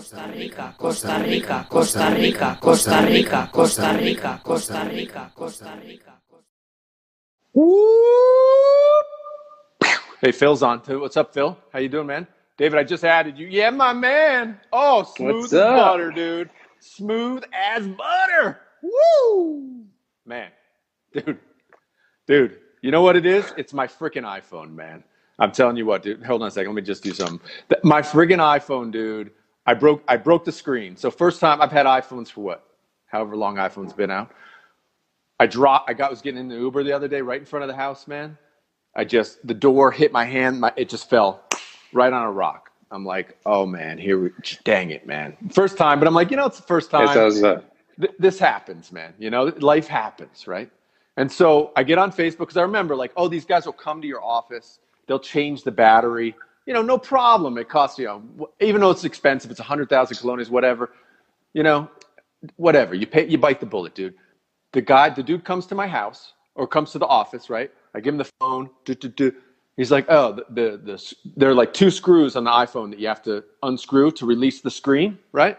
Costa Rica, Costa Rica, Costa Rica, Costa Rica, Costa Rica, Costa Rica, Costa Rica. Hey, Phil's on too. What's up, Phil? How you doing, man? David, I just added you. Yeah, my man. Oh, smooth as butter, dude. Smooth as butter. Woo! Man, dude, dude. You know what it is? It's my freaking iPhone, man. I'm telling you what, dude. Hold on a second. Let me just do something. My friggin' iPhone, dude. I broke. I broke the screen. So first time I've had iPhones for what? However long iPhone's been out. I dropped. I got was getting in the Uber the other day, right in front of the house, man. I just the door hit my hand. My it just fell right on a rock. I'm like, oh man, here, we, dang it, man. First time, but I'm like, you know, it's the first time uh, th- this happens, man. You know, life happens, right? And so I get on Facebook because I remember, like, oh, these guys will come to your office, they'll change the battery. You know, no problem. It costs you, know, even though it's expensive, it's a hundred thousand colones, whatever. You know, whatever. You pay, you bite the bullet, dude. The guy, the dude comes to my house or comes to the office, right? I give him the phone. Do, do, do. He's like, oh, the, the, the, there are like two screws on the iPhone that you have to unscrew to release the screen, right?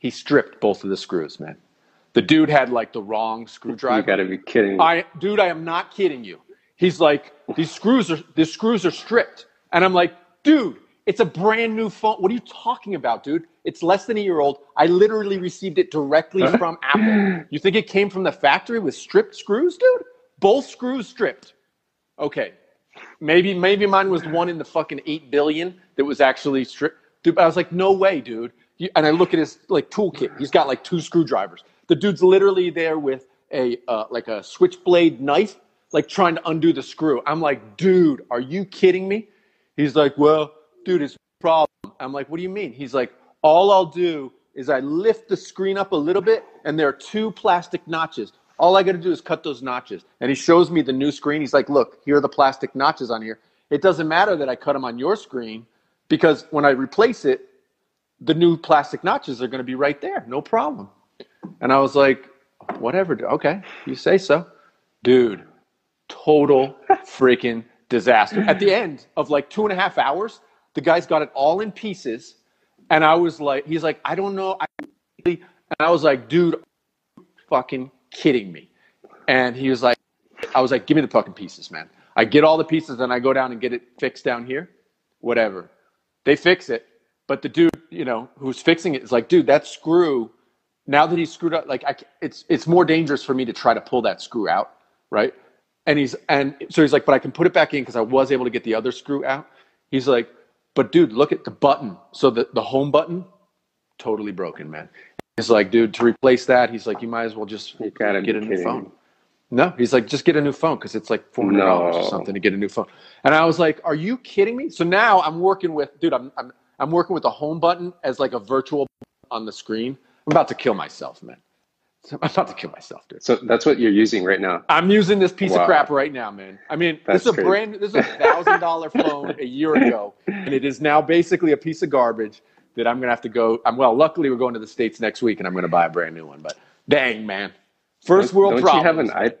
He stripped both of the screws, man. The dude had like the wrong screwdriver. you gotta be kidding. me. I, dude, I am not kidding you. He's like, these screws are, these screws are stripped, and I'm like, dude, it's a brand new phone. What are you talking about, dude? It's less than a year old. I literally received it directly from Apple. You think it came from the factory with stripped screws, dude? Both screws stripped. Okay, maybe maybe mine was the one in the fucking eight billion that was actually stripped. Dude, I was like, no way, dude. And I look at his like toolkit. He's got like two screwdrivers. The dude's literally there with a uh, like a switchblade knife, like trying to undo the screw. I'm like, dude, are you kidding me? He's like, well, dude, it's a problem. I'm like, what do you mean? He's like, all I'll do is I lift the screen up a little bit, and there are two plastic notches. All I got to do is cut those notches. And he shows me the new screen. He's like, look, here are the plastic notches on here. It doesn't matter that I cut them on your screen because when I replace it, the new plastic notches are going to be right there. No problem. And I was like, whatever. Okay, you say so. Dude, total freaking disaster. At the end of like two and a half hours, the guy's got it all in pieces. And I was like, he's like, I don't know. I, and I was like, dude, fucking kidding me. And he was like, I was like, give me the fucking pieces, man. I get all the pieces and I go down and get it fixed down here. Whatever. They fix it. But the dude, you know, who's fixing it is like, dude, that screw, now that he's screwed up, like I, it's, it's more dangerous for me to try to pull that screw out. Right. And he's, and so he's like, but I can put it back in because I was able to get the other screw out. He's like, but dude, look at the button. So the, the home button, totally broken, man. He's like, dude, to replace that, he's like, you might as well just You get a be new kidding phone. No, he's like, just get a new phone because it's like four hundred dollars or something to get a new phone. And I was like, are you kidding me? So now I'm working with, dude, I'm I'm I'm working with the home button as like a virtual on the screen. I'm about to kill myself, man. I'm about to kill myself, dude. So that's what you're using right now. I'm using this piece of crap right now, man. I mean, That's this is a crazy. brand, this is a thousand dollar phone a year ago, and it is now basically a piece of garbage that I'm gonna have to go. I'm well. Luckily, we're going to the states next week, and I'm gonna buy a brand new one. But dang, man, 1st world don't problems. you have an i?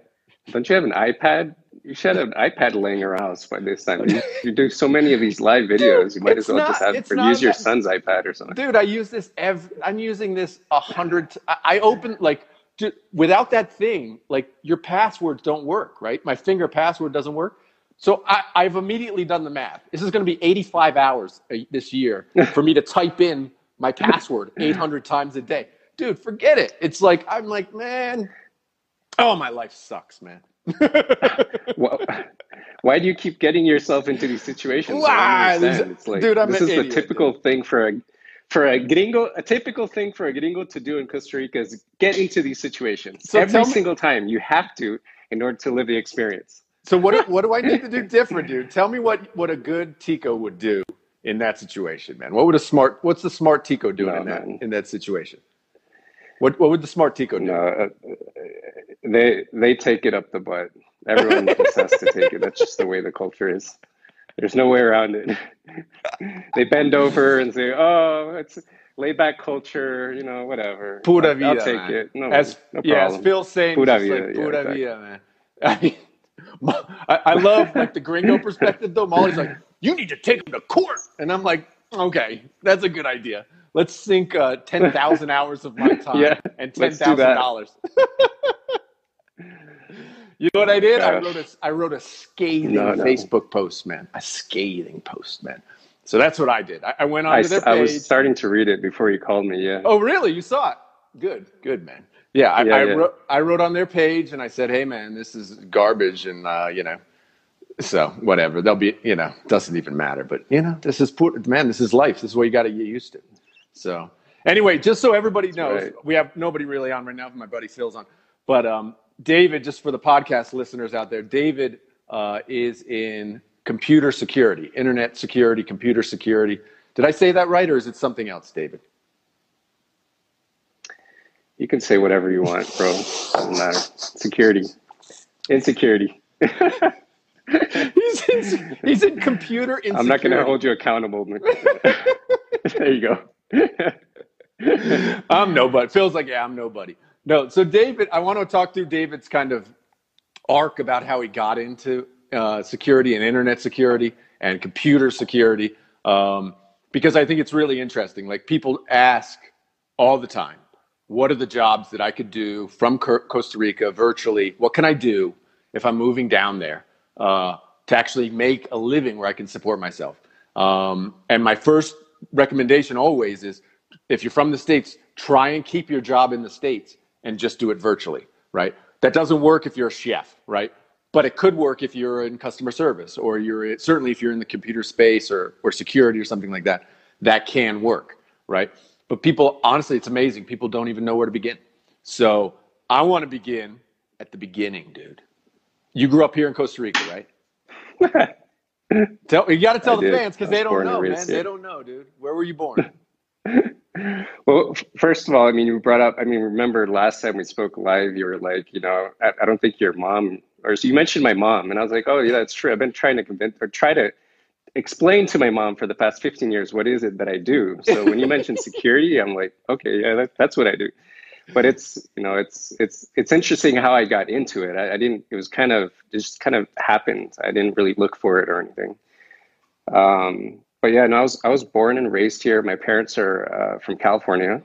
Don't you have an iPad? You should have an iPad laying around by this time. You, you do so many of these live videos. you might as well just not- have it's or use your son's iPad or something. dude i use this every i'm using this a hundred I open like ju- without that thing like your passwords don't work right? My finger password doesn't work. So I, i've immediately done the math. This is going to be 85 hours a, this year for me to type in my password 800 times a day. Dude forget it. It's like i'm like man. Oh my life sucks man. Well, why do you keep getting yourself into these situations? I Why? don't understand. These- It's like dude, I'm this is the idiot, typical thing for a for a gringo. A typical thing for a gringo to do in Costa Rica is get into these situations So every me- single time. You have to in order to live the experience. So what do- what do I need to do different, dude? Tell me what what a good Tico would do in that situation, man. What would a smart what's the smart Tico doing No, in that man. in that situation? What what would the smart Tico do? No, uh, they they take it up the butt. Everyone just has to take it. That's just the way the culture is. There's no way around it. they bend over and say, "Oh, it's laid back culture," you know, whatever. Pura vida, I'll take man. it. No, as no yeah, as. Phil's saying, Pura vida, like yeah, pura exactly. vida, man. I mean, I, I love like the gringo perspective though. Molly's like, you need to take him to court, and I'm like, okay, that's a good idea. let's sink uh, ten thousand hours of my time Yeah, and ten thousand dollars. You know what I did? I wrote a I wrote a scathing No, no. Facebook post, man. A scathing post, man. So that's what I did. I, I went I, onto their s- I page. was starting to read it before you called me. Yeah. Oh, really? You saw it? Good, good, man. Yeah, I, Yeah, I yeah. wrote. I wrote on their page, and I said, "Hey, man, this is garbage," and uh, you know, so whatever. They'll be, you know, doesn't even matter. But you know, this is poor, man. This is life. This is what you got to get used to. So anyway, just so everybody knows, right. we have nobody really on right now. My buddy Phil's on, but um, David, just for the podcast listeners out there, David uh, is in computer security, internet security, computer security. Did I say that right, or is it something else, David? You can say whatever you want, bro. Doesn't matter. Security, insecurity. he's in, he's in computer insecurity. I'm not going to hold you accountable. there you go. I'm nobody. Feels like yeah, I'm nobody. No, so David, I want to talk through David's kind of arc about how he got into uh, security and internet security and computer security, um, because I think it's really interesting. Like people ask all the time, what are the jobs that I could do from Co- Costa Rica virtually? What can I do if I'm moving down there uh, to actually make a living where I can support myself? Um, and my first recommendation always is if you're from the States, try and keep your job in the States and just do it virtually, right? That doesn't work if you're a chef, right? But it could work if you're in customer service or you're certainly if you're in the computer space or, or security or something like that, that can work, right? But people, honestly, it's amazing. People don't even know where to begin. So I want to begin at the beginning, dude. You grew up here in Costa Rica, right? Tell, you got to tell I the did. fans because they don't know, man. They don't know, dude. Where were you born? Well, first of all, I mean, you brought up, I mean, remember last time we spoke live, you were like, you know, I, I don't think your mom, or so you mentioned my mom, and I was like, oh, yeah, that's true. I've been trying to convince or try to explain to my mom for the past 15 years what is it that I do. So when you mentioned security, I'm like, okay, yeah, that, that's what I do. But it's, you know, it's it's it's interesting how I got into it. I, I didn't. It was kind of it just kind of happened. I didn't really look for it or anything. Um, but yeah, no, I was I was born and raised here. My parents are uh, from California.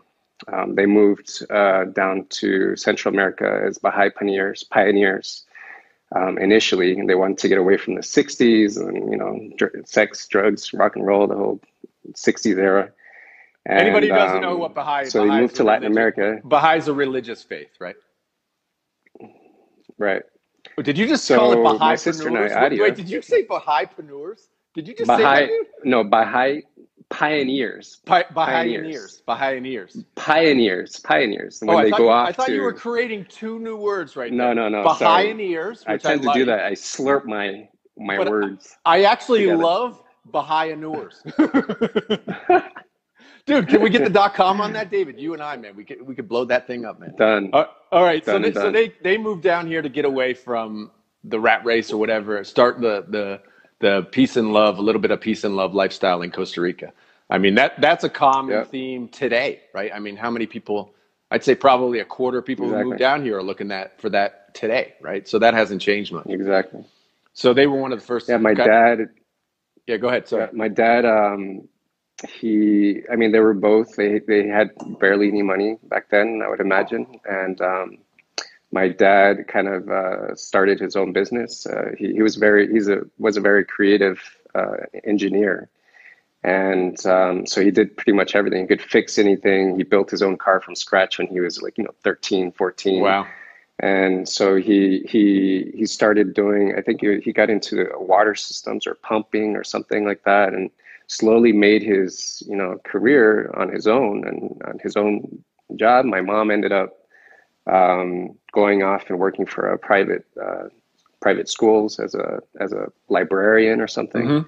Um, they moved uh, down to Central America as Baha'i pioneers. Pioneers um, initially, and they wanted to get away from the '60s and you know, dr- sex, drugs, rock and roll, the whole '60s era. And, Anybody who doesn't um, know what Baha'i So they Baha'is moved to Latin America, Baha'i is a religious faith, right? right? Did you just So, call it Baha'i? my sister and I, Wait, wait, did you say Baha'i panurs? Did you just say that, no, Baha'i pioneers, Pi- Pioneers. Baha'iniers. pioneers, pioneers. When Oh, they thought, go off I thought to, you were creating two new words right now. No, no, no. Baha'iniers, I tend to like. do that. I slurp my my But words. I actually together. love Baha'inurs. Dude, can we get the dot com on that, David? You and I, man, we could we could blow that thing up, man. Done. Uh, all right, so they, and so they they moved down here to get away from the rat race or whatever. Start the the the peace and love, a little bit of peace and love lifestyle in Costa Rica. I mean that that's a common Yep. theme today, right? I mean, how many people? I'd say probably a quarter of people who Exactly. moved down here are looking at for that today, right? So that hasn't changed much. Exactly. So they were one of the first. Yeah, my got- dad. Yeah, go ahead. Sorry. Yeah, my dad. Um, he. I mean, they were both. They they had barely any money back then. I would imagine. And um, my dad kind of uh, started his own business. Uh, he he was very. He's a was a very creative uh, engineer. And um, so he did pretty much everything. He could fix anything. He built his own car from scratch when he was like, you know, 13, 14. Wow. and so he he he started doing i think he, he got into water systems or pumping or something like that and slowly made his you know career on his own and on his own job my mom ended up um, going off and working for a private uh, private schools as a as a librarian or something Mhm.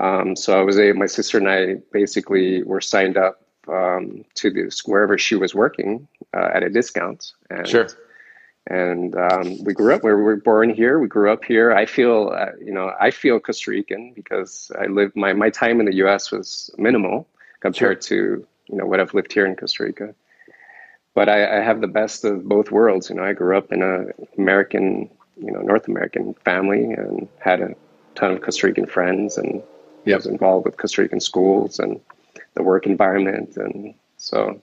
um, so I was a my sister and I basically were signed up um, to this wherever she was working uh, at a discount. And, Sure. And um, we grew up. We were born here. We grew up here. I feel, uh, you know, I feel Costa Rican because I lived my my time in the U.S. was minimal compared to you know what I've lived here in Costa Rica. But I, I have the best of both worlds. You know, I grew up in a American, you know, North American family and had a ton of Costa Rican friends and Yep. was involved with Costa Rican schools and the work environment, and so.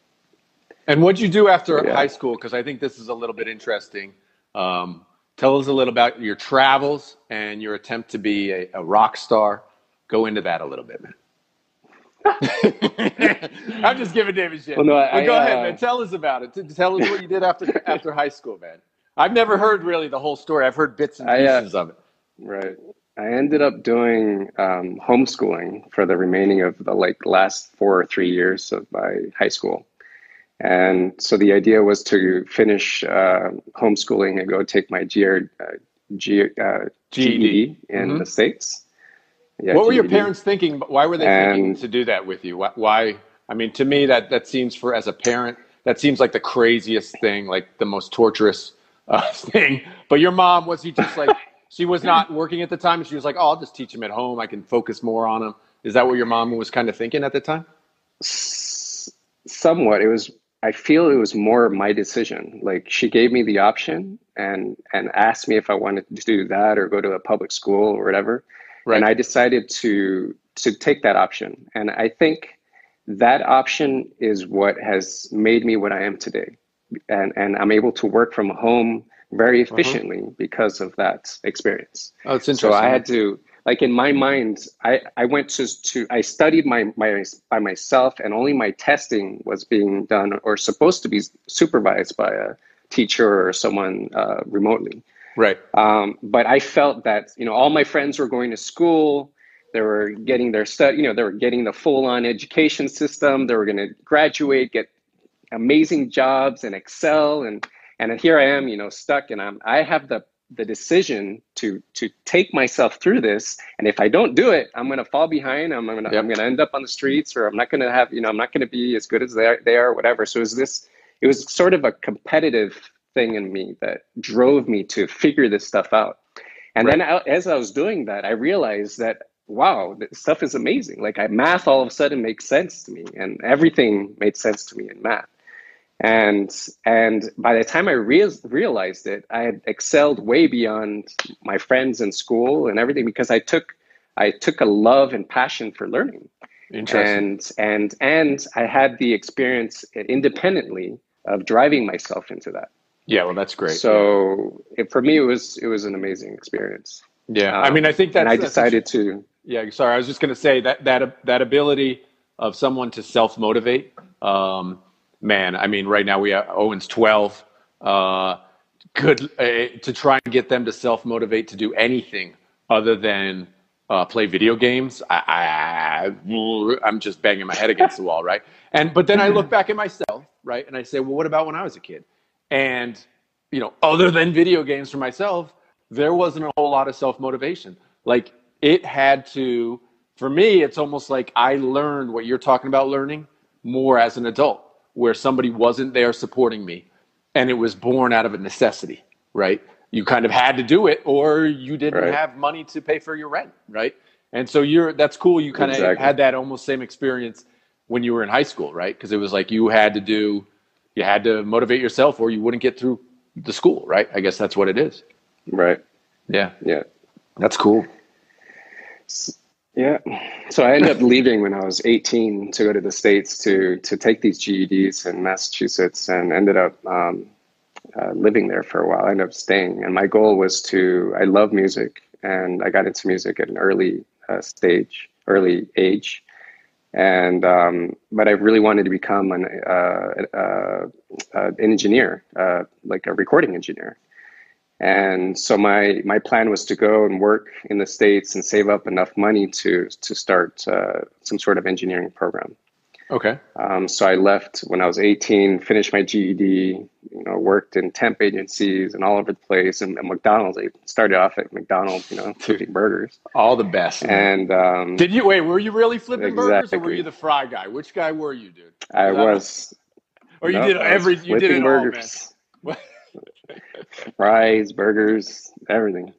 And what'd you do after Yeah. high school? Because I think this is a little bit interesting. Um, tell us a little about your travels and your attempt to be a, a rock star. Go into that a little bit, man. I'm just giving David shit. Well, no, I- But go I, ahead, uh, man. Tell us about it. Tell us what you did after after high school, man. I've never heard really the whole story. I've heard bits and I, uh, pieces of it. Right. I ended up doing um, homeschooling for the remaining of the like last four or three years of my high school. And so the idea was to finish uh, homeschooling and go take my GR, uh, G, uh, GED in Mhm. the States. Yeah, what were your parents thinking? Why were they thinking to do that with you? Why, why? I mean, to me, that that seems for as a parent, that seems like the craziest thing, like the most torturous uh, thing. But your mom was he just like she was not working at the time, and she was like, "Oh, I'll just teach him at home. I can focus more on him." Is that what your mom was kind of thinking at the time? S- somewhat it was i feel it was more my decision like she gave me the option and and asked me if i wanted to do that or go to a public school or whatever Right. and i decided to to take that option and i think that option is what has made me what i am today and and i'm able to work from home very efficiently because of that experience Oh, it's so. I had to like in my mind, I, I went to to I studied my my by myself, and only my testing was being done or supposed to be supervised by a teacher or someone uh, remotely. Right. Um, but I felt that you know all my friends were going to school. They were getting their study. You know, they were getting the full on education system. They were going to graduate, get amazing jobs, and excel. And and here I am, you know, stuck. And I'm I have the the decision to to take myself through this. And if I don't do it, I'm going to fall behind. I'm going to Yep. I'm going to end up on the streets, or I'm not going to have you know I'm not going to be as good as they are, they are, whatever. So it was this. It was sort of a competitive thing in me that drove me to figure this stuff out. And then I, as I was doing that, I realized that wow, this stuff is amazing. Like I, math all of a sudden makes sense to me, and everything made sense to me in math. And and by the time I rea- realized it, I had excelled way beyond my friends in school and everything because I took I took a love and passion for learning and and and I had the experience independently of driving myself into that. Yeah. Well, that's great. So it, for me, it was it was an amazing experience. yeah. I Um, mean, I think that's. and I decided to. Yeah, sorry. I was just going to say that that that ability of someone to self motivate. Um, man, I mean, right now we have Owen's twelve. Uh, good uh, to try and get them to self motivate to do anything other than uh, play video games. I, I I'm just banging my head against the wall, right? And but then I look back at myself, right, and I say, well, what about when I was a kid? And you know, other than video games for myself, there wasn't a whole lot of self motivation. Like it had to, for me, it's almost like I learned what you're talking about learning more as an adult, where somebody wasn't there supporting me and it was born out of a necessity, right? You kind of had to do it or you didn't Right. have money to pay for your rent, right? And so you're, that's cool. You kind of Exactly. had that almost same experience when you were in high school, right? Because it was like you had to do, you had to motivate yourself or you wouldn't get through the school, right? I guess that's what it is. Right. Yeah. Yeah. That's cool. Yeah. So I ended up leaving when I was 18 to go to the States to to take these GEDs in Massachusetts and ended up um, uh, living there for a while. I ended up staying. And my goal was to, I love music and I got into music at an early uh, stage, early age. And, um, but I really wanted to become an, uh, uh, uh, an engineer, uh, like a recording engineer. And so my my plan was to go and work in the states and save up enough money to to start some sort of engineering program. Okay. Um, so I left when I was 18, finished my GED, you know, worked in temp agencies and all over the place. And, and McDonald's, I started off at McDonald's, you know, flipping burgers. All the best. man. And um, Did you wait? Were you really flipping burgers, or were you the fry guy? Which guy were you, dude? I Was Or you no, did every. You did it all, man. fries, burgers, everything.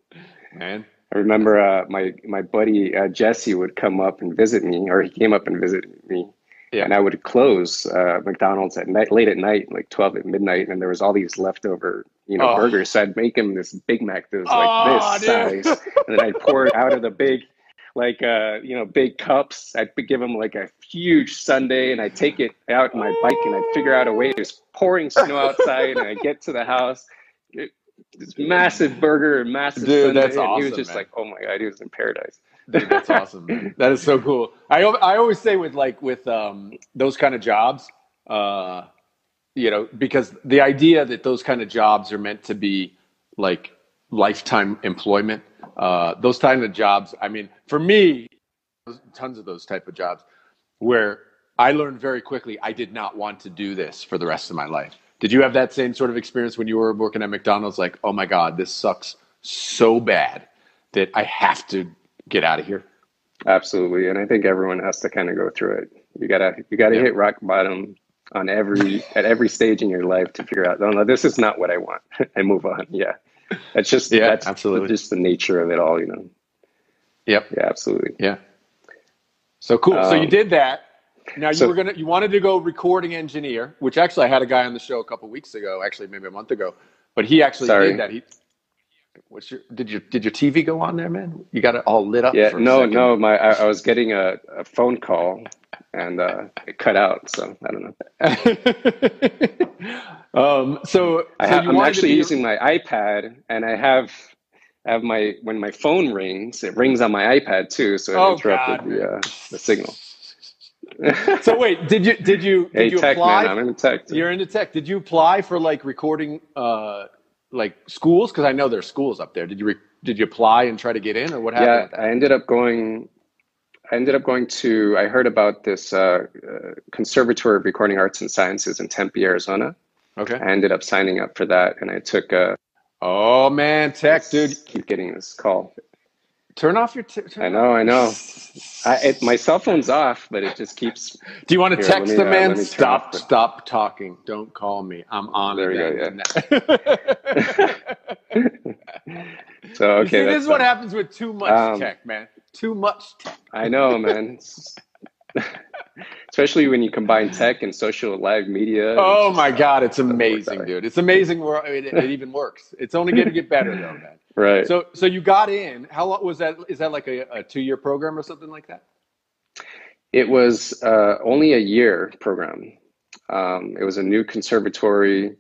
Man. I remember uh, my my buddy uh, Jesse would come up and visit me, or he came up and visited me, Yeah. and I would close uh, McDonald's at night, late at night, like twelve at midnight, and there was all these leftover, you know, Oh. burgers. So I'd make him this Big Mac that was Oh, like this dude. size, and then I'd pour it out of the big, like uh, you know big cups. I'd give them like a huge sundae, and I would take it out on my bike, and I'd figure out a way. It's pouring snow outside, and I get to the house. It, this massive burger and massive Dude, sundae, that's and he was just man. like, "Oh my god, he was in paradise." Dude, that's awesome. That is so cool. I I always say with like with um those kind of jobs, uh, you know, because the idea that those kind of jobs are meant to be like lifetime employment. Uh, those kind of jobs. I mean, for me, tons of those type of jobs where I learned very quickly I did not want to do this for the rest of my life. Did you have that same sort of experience when you were working at McDonald's? Like, oh my God, this sucks so bad that I have to get out of here. Absolutely, and I think everyone has to kind of go through it. You gotta you gotta Yeah. hit rock bottom on every at every stage in your life to figure out. No, no, this is not what I want, and move on. Yeah, that's just Yeah, that's absolutely. just the nature of it all. You know. Yep. Yeah, absolutely. Yeah. So cool. so you Um, did that. Now you so- were gonna you wanted to go recording engineer, which actually I had a guy on the show a couple weeks ago, actually maybe a month ago, but he actually Sorry. did that. He what's your did your did your TV go on there, man? You got it all lit up. Yeah, for no, no. My I, I was getting a, a phone call, and uh, it cut out. So I don't know. um, so I ha- so actually be using my iPad, and I have I have my when my phone rings, it rings on my iPad too, so it Oh, interrupted God, the uh, the signal. So wait, did you did you did hey, you tech apply? man, I'm in tech. You're into tech. Did you apply for like recording, uh, like schools? Because I know there's schools up there. Did you re- did you apply and try to get in, or what happened? yeah. I ended up going. I ended up going to. I heard about this uh, uh, Conservatory of Recording Arts and Sciences in Tempe, Arizona. Okay. I ended up signing up for that, and I took a. Oh man, tech, dude, Keep getting this call. Turn off your. T- turn I know, I know. I, it, my cell phone's off, but it just keeps. Do you want to Here, text me, the uh, man? turn Stop, the- stop talking. Don't call me. I'm on There we go, again. So You okay, see, this is what happens with too much Um, tech, man. Too much tech. I know, man. Especially when you combine tech and social live media. Oh my God, it's amazing, dude. It's amazing where it, it even works. It's only going to get better though, man. Right. So, so you got in. How long was that? Is that like a, a two-year program or something like that? It was uh, only a year program. Um, it was a new conservatory,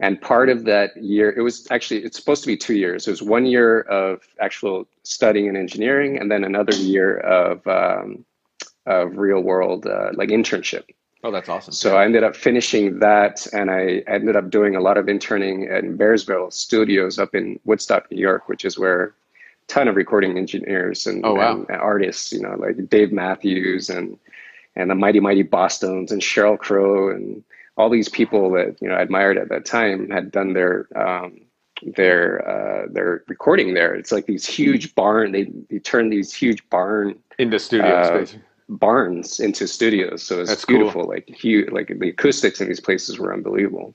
and part of that year, it was actually it's supposed to be two years. It was one year of actual studying and engineering, and then another year of um, of real world uh, like internship. Oh, that's awesome. So I ended up finishing that, and I ended up doing a lot of interning at Bearsville Studios up in Woodstock, New York, which is where a ton of recording engineers and, Oh, wow. and artists, you know, like Dave Matthews and and the Mighty Mighty Bosstones and Sheryl Crow and all these people that you know I admired at that time had done their um, their uh, their recording there. It's like these huge barn. They they turn these huge barn into studio uh, space. Barns into studios. So it's That's cool. beautiful. Like huge, like the acoustics in these places were unbelievable.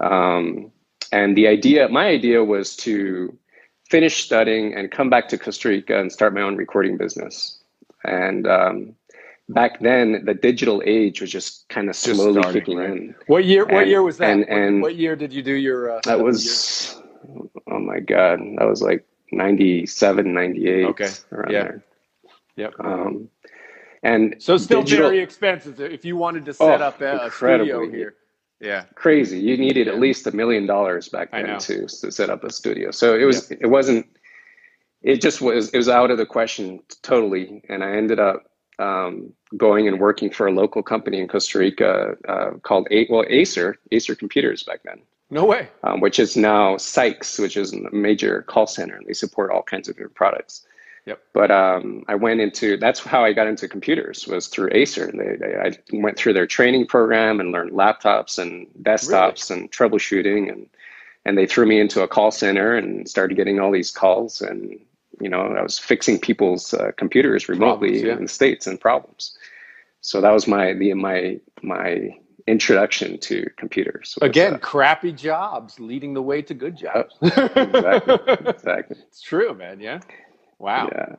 Um, and the idea, my idea was to finish studying and come back to Costa Rica and start my own recording business. And um, back then, the digital age was just kind of slowly starting, kicking right? in. What year? What and- year was that? and- What- and- what, year did you do your? Uh, That was, oh my God, that was like 97, 98. Okay. Around Yeah. there. Yep. Um, and So still digital- very expensive if you wanted to set Oh, up a, studio here. Yeah. crazy. You needed at least a million dollars back then to to set up a studio. So it was it wasn't it just was it was out of the question totally. And I ended up um, going and working for a local company in Costa Rica uh, called A- well Acer Acer Computers back then, No way. um, which is now Sykes, which is a major call center, and they support all kinds of different products. Yep. But um, I went into that's how I got into computers was through Acer. They, they, I went through their training program and learned laptops and desktops and troubleshooting, and and they threw me into a call center and started getting all these calls. And you know, I was fixing people's uh, computers remotely Problems, yeah. in the states and problems. So that was my the my my introduction to computers. Again, uh, crappy jobs leading the way to good jobs. exactly, exactly. It's true, man. Yeah. Wow. Yeah.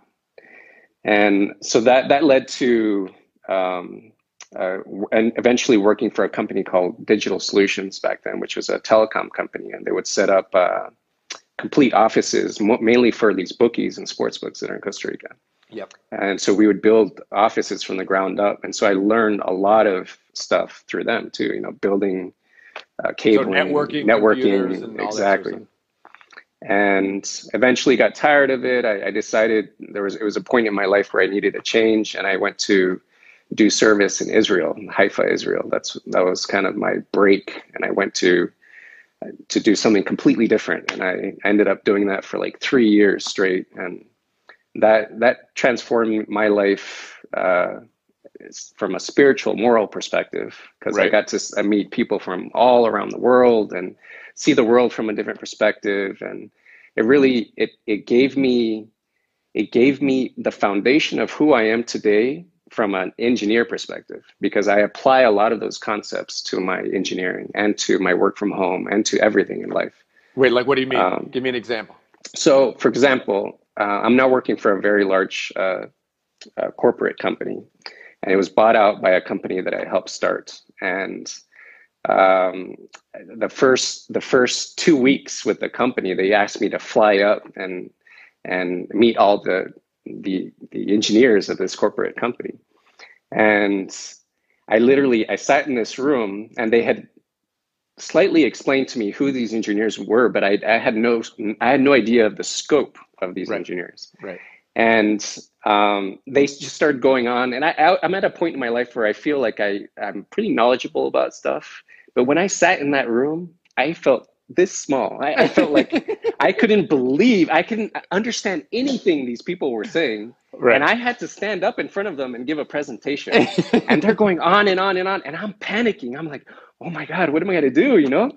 And so that that led to um, uh, and eventually working for a company called Digital Solutions back then, which was a telecom company, and they would set up uh, complete offices mo- mainly for these bookies and sports books that are in Costa Rica. Yep. And so we would build offices from the ground up. And so I learned a lot of stuff through them too, you know, building uh, cabling, networking, networking, and all that sort of exactly. And eventually got tired of it. I, I decided there was, it was a point in my life where I needed a change and I went to do service in Israel, in Haifa, Israel. That's, that was kind of my break. And I went to, to do something completely different. And I ended up doing that for like three years straight. And that that transformed my life uh, from a spiritual, moral perspective because I got to meet people from all around the world and see the world from a different perspective, and it really it it gave me it gave me the foundation of who I am today from an engineer perspective because I apply a lot of those concepts to my engineering and to my work from home and to everything in life. Wait, like what do you mean? Um, Give me an example. So, for example, uh, I'm now working for a very large uh, uh, corporate company, and it was bought out by a company that I helped start. And um, the first the first two weeks with the company, they asked me to fly up and and meet all the the the engineers of this corporate company. And I literally I sat in this room, and they had slightly explained to me who these engineers were, but I, I had no I had no idea of the scope of these Right. engineers. Right. And um, they just started going on, and I, I'm at a point in my life where I feel like I I'm pretty knowledgeable about stuff. But when I sat in that room, I felt this small. I, I felt like I couldn't believe I couldn't understand anything these people were saying, Right. and I had to stand up in front of them and give a presentation and they're going on and on and on and i'm panicking i'm like oh my god what am i going to do you know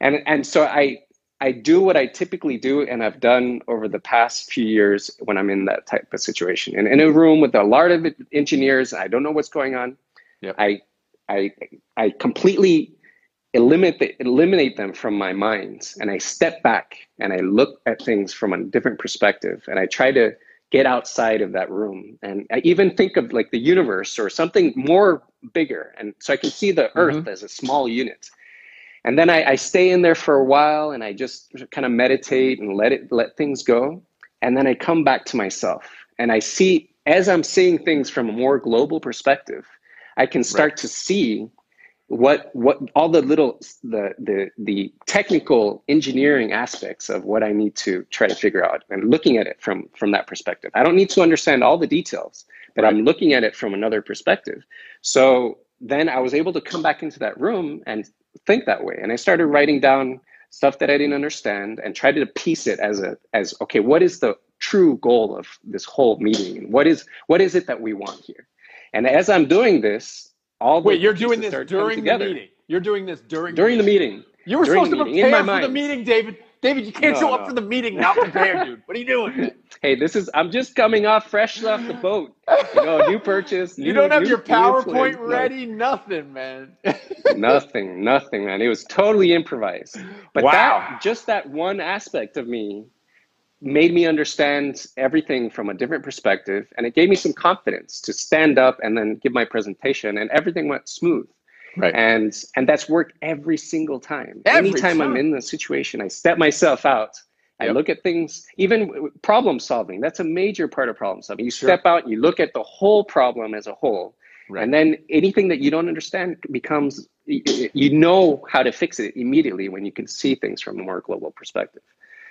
and and so i i do what i typically do and i've done over the past few years when i'm in that type of situation. And in a room with a lot of engineers i don't know what's going on. Yep. i i i completely eliminate the, eliminate them from my mind and i step back and i look at things from a different perspective and i try to get outside of that room. And I even think of like the universe or something more bigger and so i can see the mm-hmm. earth as a small unit and then I, I stay in there for a while and i just kind of meditate and let it let things go and then i come back to myself and i see as i'm seeing things from a more global perspective i can start to see what what all the little the the the technical engineering aspects of what I need to try to figure out and looking at it from from that perspective. I don't need to understand all the details, but I'm looking at it from another perspective. So then I was able to come back into that room and think that way, and I started writing down stuff that I didn't understand and tried to piece it as a as okay, what is the true goal of this whole meeting and what is what is it that we want here? And as I'm doing this, all the Wait, you're doing this during the meeting. You're doing this during During the meeting. You were during supposed to prepare for the meeting, David. David, you can't No, show up for the meeting not prepared, dude. What are you doing? Hey, this is I'm just coming off fresh off the boat. You know, new purchase. You don't have new- your PowerPoint. No, ready, nothing, man. nothing, nothing, man. It was totally improvised. But Wow. that just that one aspect of me made me understand everything from a different perspective and it gave me some confidence to stand up and then give my presentation and everything went smooth. Right. and and that's worked every single time. Every Anytime I'm in the situation, I step myself out. I Yep. look at things, even problem solving. That's a major part of problem solving. You Sure. step out, you look at the whole problem as a whole, Right. and then anything that you don't understand becomes you know how to fix it immediately when you can see things from a more global perspective.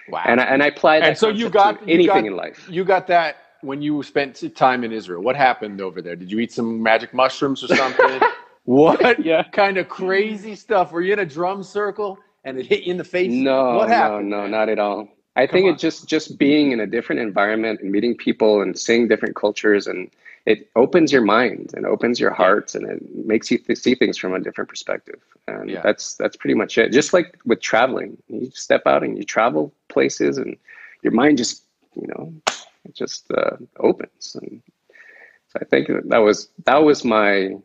wow. And I, and I apply that. and so you got to you anything got- in life. You got that when you spent time in Israel. What happened over there? Did you eat some magic mushrooms or something? what Yeah. kind of crazy stuff? Were you in a drum circle and it hit you in the face? No, what happened? no, no, not at all. I Come think on. it just just being in a different environment and meeting people and seeing different cultures and it opens your mind and opens your heart and it makes you th- see things from a different perspective. And Yeah. that's that's pretty much it. Just like with traveling, you step out and you travel places and your mind just you know it just uh, opens. And so I think that was that was my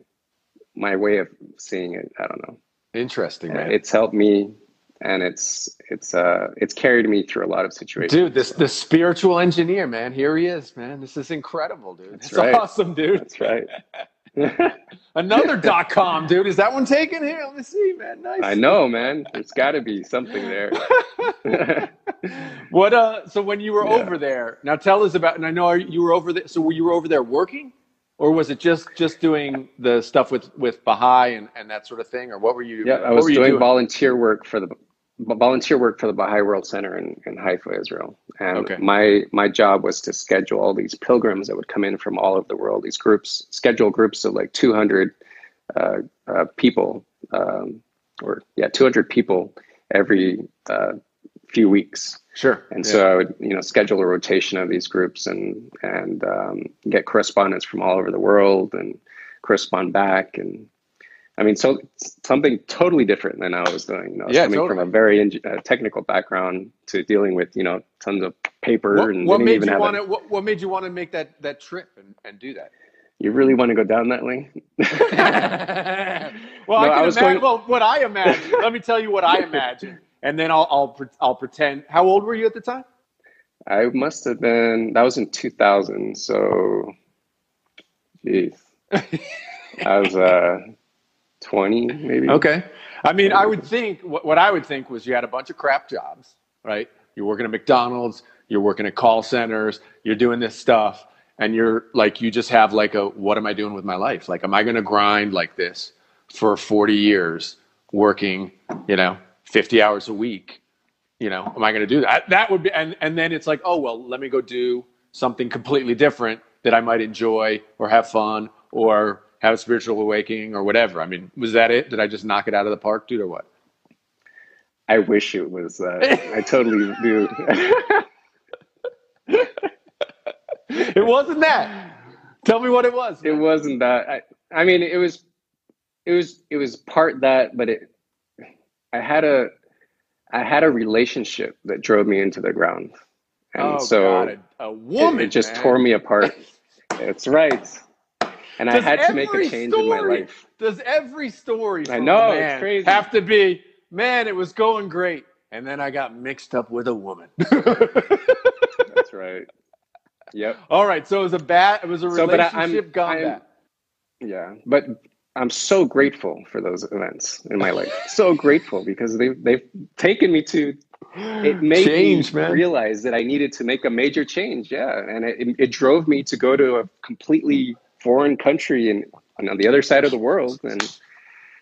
my way of seeing it. I don't know. Interesting, man. It's helped me, and it's it's uh it's carried me through a lot of situations. Dude, this the spiritual engineer, man. Here he is, man. This is incredible, dude. That's It's right. awesome, dude. That's right. Another dot com, dude. Is that one taken here? Let me see, man. Nice. I know, man. There's got to be something there. what uh so when you were Yeah. over there now tell us about and i know you were over there so were you were over there working or was it just just doing the stuff with with baha'i and, and that sort of thing or what were you Yeah, I was you doing, volunteer work for the volunteer work for the Baha'i World Center in, in Haifa, Israel. And Okay. my my job was to schedule all these pilgrims that would come in from all over the world. These groups, schedule groups of like 200 uh, uh, people, um, or yeah, 200 people every uh, few weeks. Sure And Yeah. so I would, you know, schedule a rotation of these groups and and um, get correspondence from all over the world and correspond back. And I mean, so something totally different than I was doing. You know, Yeah, coming from a very eng- uh, technical background to dealing with you know tons of paper what, and what made you want to what, what made you want to make that that trip and, and do that You really want to go down that lane? well, No, I I can was imagine. going- Well, what I imagine. let me tell you what I imagine, and then I'll I'll I'll pretend. How old were you at the time? I must have been. That was in 2000. So, jeez, I was uh 20 maybe. Okay. I mean, I would think what, what I would think was you had a bunch of crap jobs, right? You're working at McDonald's, you're working at call centers, you're doing this stuff, and you're like, you just have like a, what am I doing with my life? Like, am I going to grind like this for 40 years, working, you know, 50 hours a week? You know, am I going to do that? That would be, and and then it's like, oh well, let me go do something completely different that I might enjoy or have fun or have a spiritual awakening or whatever. I mean, was that it? Did I just knock it out of the park, dude, or what? I wish it was that. I totally do. It wasn't that. Tell me what it was. it wasn't that. I, I mean, it was, it was, it was part that, but it. I had a, I had a relationship that drove me into the ground, and oh, so God, a, a it, woman it just man. tore me apart. That's right. And I had to make a change in my life. Does every story I know, it's crazy. have to be, man, it was going great, and then I got mixed up with a woman. That's right. Yep. All right, so it was a bad, it was a So, but I- I'm- relationship gone I'm- bad. Yeah, but I'm so grateful for those events in my life. so grateful because they've they've taken me to it made Change, me man. realize that I needed to make a major change. Yeah, and it, it drove me to go to a completely foreign country and on the other side of the world. And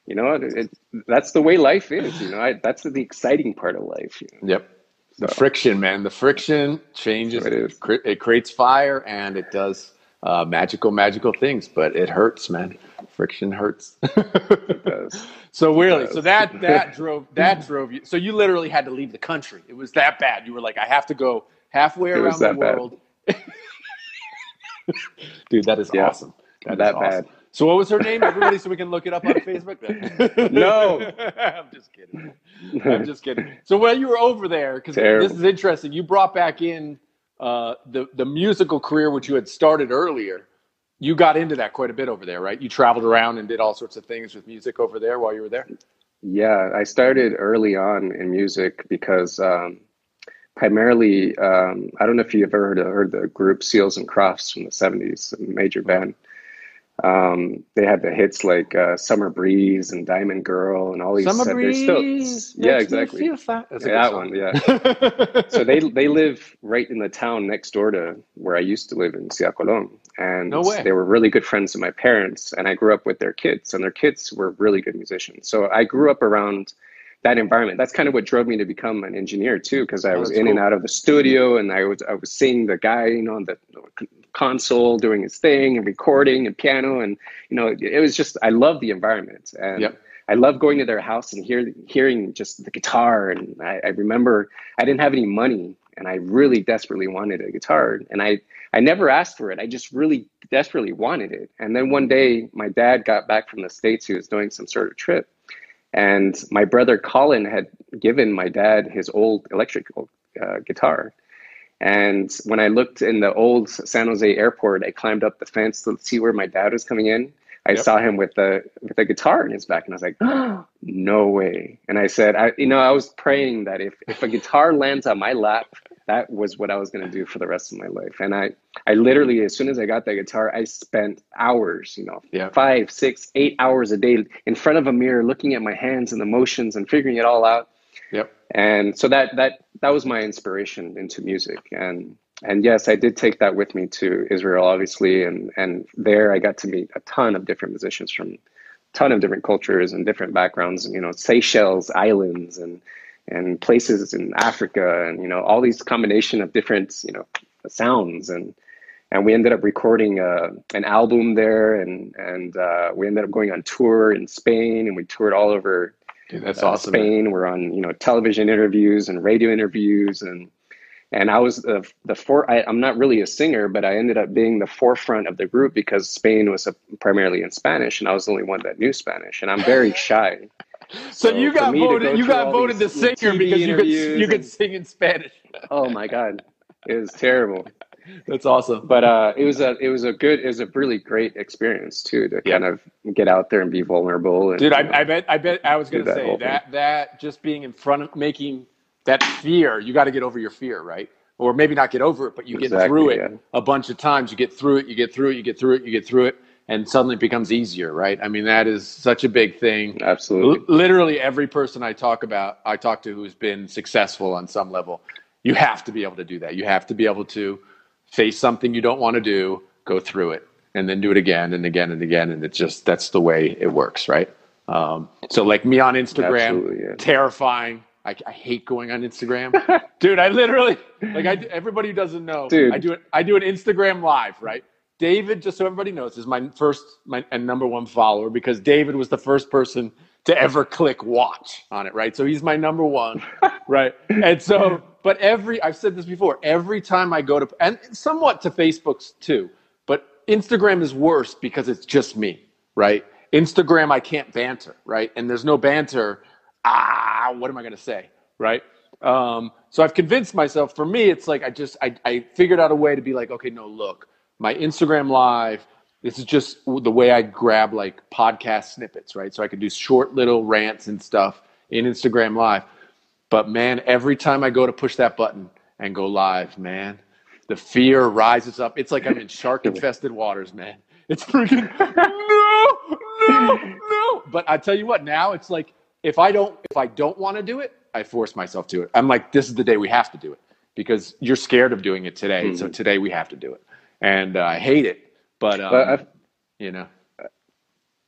you know, it, it, that's the way life is. You know, I, that's the exciting part of life. You know? Yep. The friction, man. The friction changes. It. It creates fire and it does uh, magical, magical things, but it hurts, man. Friction hurts. so really, so that that drove that drove you. So you literally had to leave the country. It was that bad. You were like, I have to go halfway It around the that world. Dude, that is Yeah. awesome. is That awesome. bad. So what was her name, everybody, so we can look it up on Facebook? No. I'm just kidding. I'm just kidding. So while you were over there, because this is interesting, you brought back in uh, the the musical career which you had started earlier. You got into that quite a bit over there, right? You traveled around and did all sorts of things with music over there while you were there. Yeah, I started early on in music because um, primarily, um, I don't know if you've ever heard, heard the group Seals and Crofts from the 70s, a major band. Um, they had the hits like uh, Summer Breeze and Diamond Girl and all these. Summer they're still- breeze. yeah, exactly. feel fine. That's Yeah, that song. one, yeah. So they they live right in the town next door to where I used to live in Ciudad Colón. And No way. they were really good friends of my parents, and I grew up with their kids, and their kids were really good musicians. So I grew up around that environment. That's kind of what drove me to become an engineer too, because I Oh, was in and out of the studio, and I was I was seeing the guy, you know, on the console doing his thing and recording and piano, and you know, it was just I love the environment, and Yep. I love going to their house and hear, hearing just the guitar. And I, I remember I didn't have any money and I really desperately wanted a guitar. And I, I never asked for it. I just really desperately wanted it. And then one day my dad got back from the States. He was doing some sort of trip. And my brother Colin had given my dad his old electrical uh, guitar. And when I looked in the old San Jose airport, I climbed up the fence to see where my dad was coming in. I Yep. saw him with the with a guitar in his back, and I was like, "No way!" And I said, "I, you know, I was praying that if if a guitar lands on my lap, that was what I was going to do for the rest of my life." And I, I literally, as soon as I got that guitar, I spent hours, you know, Yeah. five, six, eight hours a day in front of a mirror, looking at my hands and the motions and figuring it all out. Yep. and so that that that was my inspiration into music and and yes i did take that with me to israel obviously and and there i got to meet a ton of different musicians from a ton of different cultures and different backgrounds you know seychelles islands and and places in africa and you know all these combination of different you know sounds and and we ended up recording uh, an album there and and uh, we ended up going on tour in spain and we toured all over Dude, that's uh, awesome. man. Spain. We're on you know television interviews and radio interviews, and and I was the the for. I, I'm not really a singer, but I ended up being the forefront of the group because Spain was a, primarily in Spanish, and I was the only one that knew Spanish, and I'm very shy. So, So you got voted. go You got voted the singer TV because you could you could and- sing in Spanish. Oh my god, it was terrible. That's awesome. But uh, it was a it was a good it was a really great experience too to Yeah. kind of get out there and be vulnerable. And, Dude, you know, I, I bet I bet I was gonna that say that that just being in front of making that fear, you got to get over your fear, right? Or maybe not get over it, but you get through it yeah. a bunch of times. You get through it, you get through it, you get through it, you get through it, and suddenly it becomes easier, right? I mean, that is such a big thing. absolutely. L- literally every person I talk about, I talk to who's been successful on some level, you have to be able to do that. You have to be able to face something you don't want to do, go through it, and then do it again and again and again. And it's just that's the way it works, right? Um, so, like me on Instagram, yeah. terrifying. I, I hate going on Instagram, dude. I literally like I everybody who doesn't know, Dude. I do it. I do an Instagram live, right? David, just so everybody knows, is my first my and number one follower because David was the first person to ever click watch on it, right? So he's my number one, right? And so, but every I've said this before, every time I go to and somewhat to Facebook's too, but Instagram is worse because it's just me, right? Instagram I can't banter, right? And there's no banter. Ah, what am I gonna say, right? Um, so I've convinced myself. For me, it's like I just I, I figured out a way to be like, okay, no, look, my Instagram live. This is just the way I grab like podcast snippets, right? So I can do short little rants and stuff in Instagram live. But man, every time I go to push that button and go live, man, the fear rises up. It's like I'm in shark infested waters, man. It's freaking no, no, no. But I tell you what, now it's like if I don't if I don't want to do it, I force myself to it. I'm like, this is the day we have to do it because you're scared of doing it today. So today we have to do it, and uh, I hate it. But, um, But you know,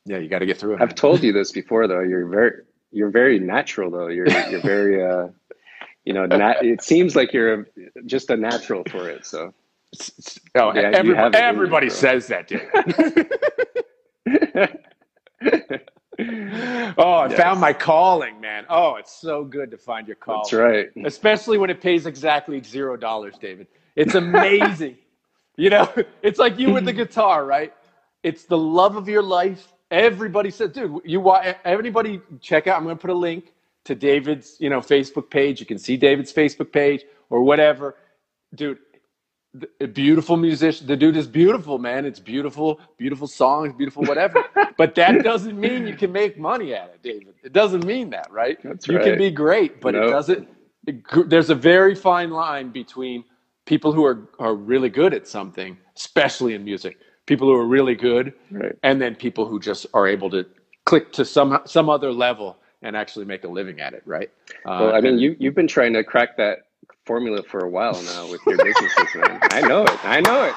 yeah, you got to get through it. I've told you this before though. You're very you're very natural though. You're you're very uh you know, nat- it seems like you're a, just a natural for it. So It's- it's- oh, Yeah, everybody, everybody says that, dude. oh, I Yes. found my calling, man. Oh, it's so good to find your calling. that's right. Especially when it pays exactly zero dollars, David. It's amazing. you know, it's like you with the guitar, right? It's the love of your life. Everybody said, dude, you want everybody check out. I'm going to put a link to David's, you know, Facebook page. You can see David's Facebook page or whatever. Dude, a beautiful musician. The dude is beautiful, man. It's beautiful, beautiful songs, beautiful whatever. but that doesn't mean you can make money at it, David. It doesn't mean that, right? That's you can be great, but it doesn't. it there's a very fine line between people who are are really good at something, especially in music. People who are really good, Right. and then people who just are able to click to some some other level and actually make a living at it, right? Uh, Well, I mean, and- you you've been trying to crack that formula for a while now with your businesses, man. I know it. I know it.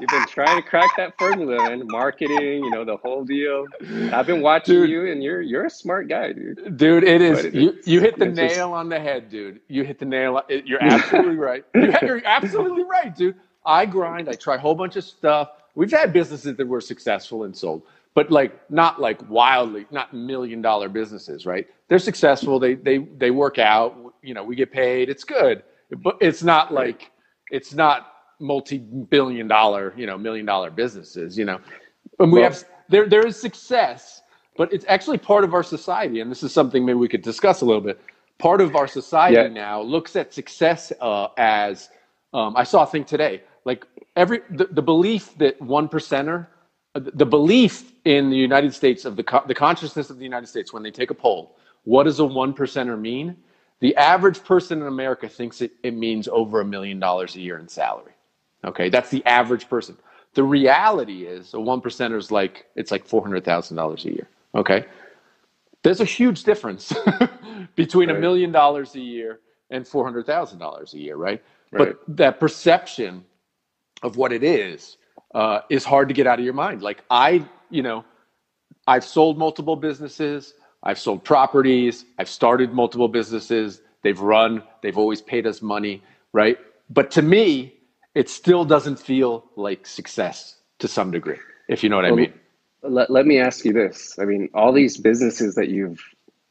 You've been trying to crack that formula, man. Marketing, you know, the whole deal. I've been watching Dude. you, and you're you're a smart guy, dude. Dude, it is. It- you, you hit the it's just- nail on the head, dude. You hit the nail. on- You're absolutely right. You're absolutely right, dude. I grind. I try a whole bunch of stuff. We've had businesses that were successful and sold, but like not like wildly, not million dollar businesses, right? They're successful. They they they work out. You know, we get paid. It's good, but it's not like it's not multi billion dollar, you know, million dollar businesses. You know, and we Well- have there there is success, but it's actually part of our society, and this is something maybe we could discuss a little bit. Part of our society Yeah. now looks at success uh, as um, I saw a thing today, like every the, the belief that one percenter, the belief in the United States of the co- the consciousness of the United States when they take a poll, what does a one percenter mean? The average person in America thinks it, it means over a million dollars a year in salary. Okay, that's the average person. The reality is a one percenter is like it's like four hundred thousand dollars a year. Okay, there's a huge difference between a million dollars a year and four hundred thousand dollars a year, right? Right. But that perception of what it is uh, is hard to get out of your mind. Like I, you know, I've sold multiple businesses. I've sold properties. I've started multiple businesses. They've run. They've always paid us money, right? But to me, it still doesn't feel like success to some degree, if you know what I mean. Let, let me ask you this. I mean, all these businesses that you've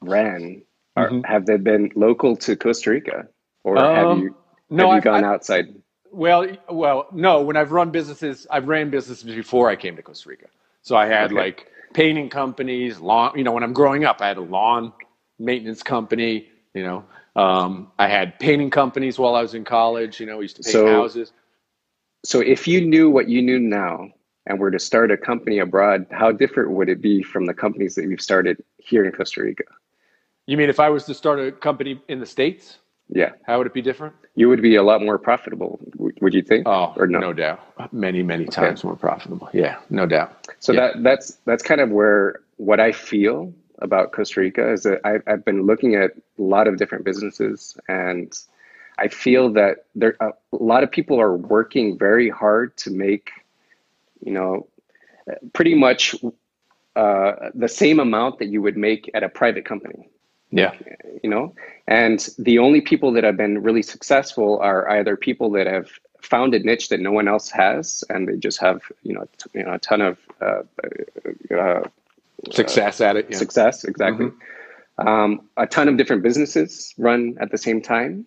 ran, are, Mhm. have they been local to Costa Rica? Or have Um, you, No, have you I've, gone I- outside? Well, well, no. When I've run businesses, I've ran businesses before I came to Costa Rica. So I had Okay. like painting companies, lawn. You know, when I'm growing up, I had a lawn maintenance company. You know, um, I had painting companies while I was in college. You know, we used to paint So- houses. So if you knew what you knew now and were to start a company abroad, how different would it be from the companies that you've started here in Costa Rica? You mean if I was to start a company in the states, Yeah, how would it be different? you would be a lot more profitable, would you think? Oh, or no? no doubt, many, many times more profitable. Yeah, no doubt. So Yeah. that that's that's kind of where what I feel about Costa Rica is that I've, I've been looking at a lot of different businesses, and I feel that there a lot of people are working very hard to make, you know, pretty much uh, the same amount that you would make at a private company Yeah, you know and the only people that have been really successful are either people that have found a niche that no one else has and they just have you know, t- you know a ton of uh, uh, success at it. Yeah. success exactly um, a ton of different businesses run at the same time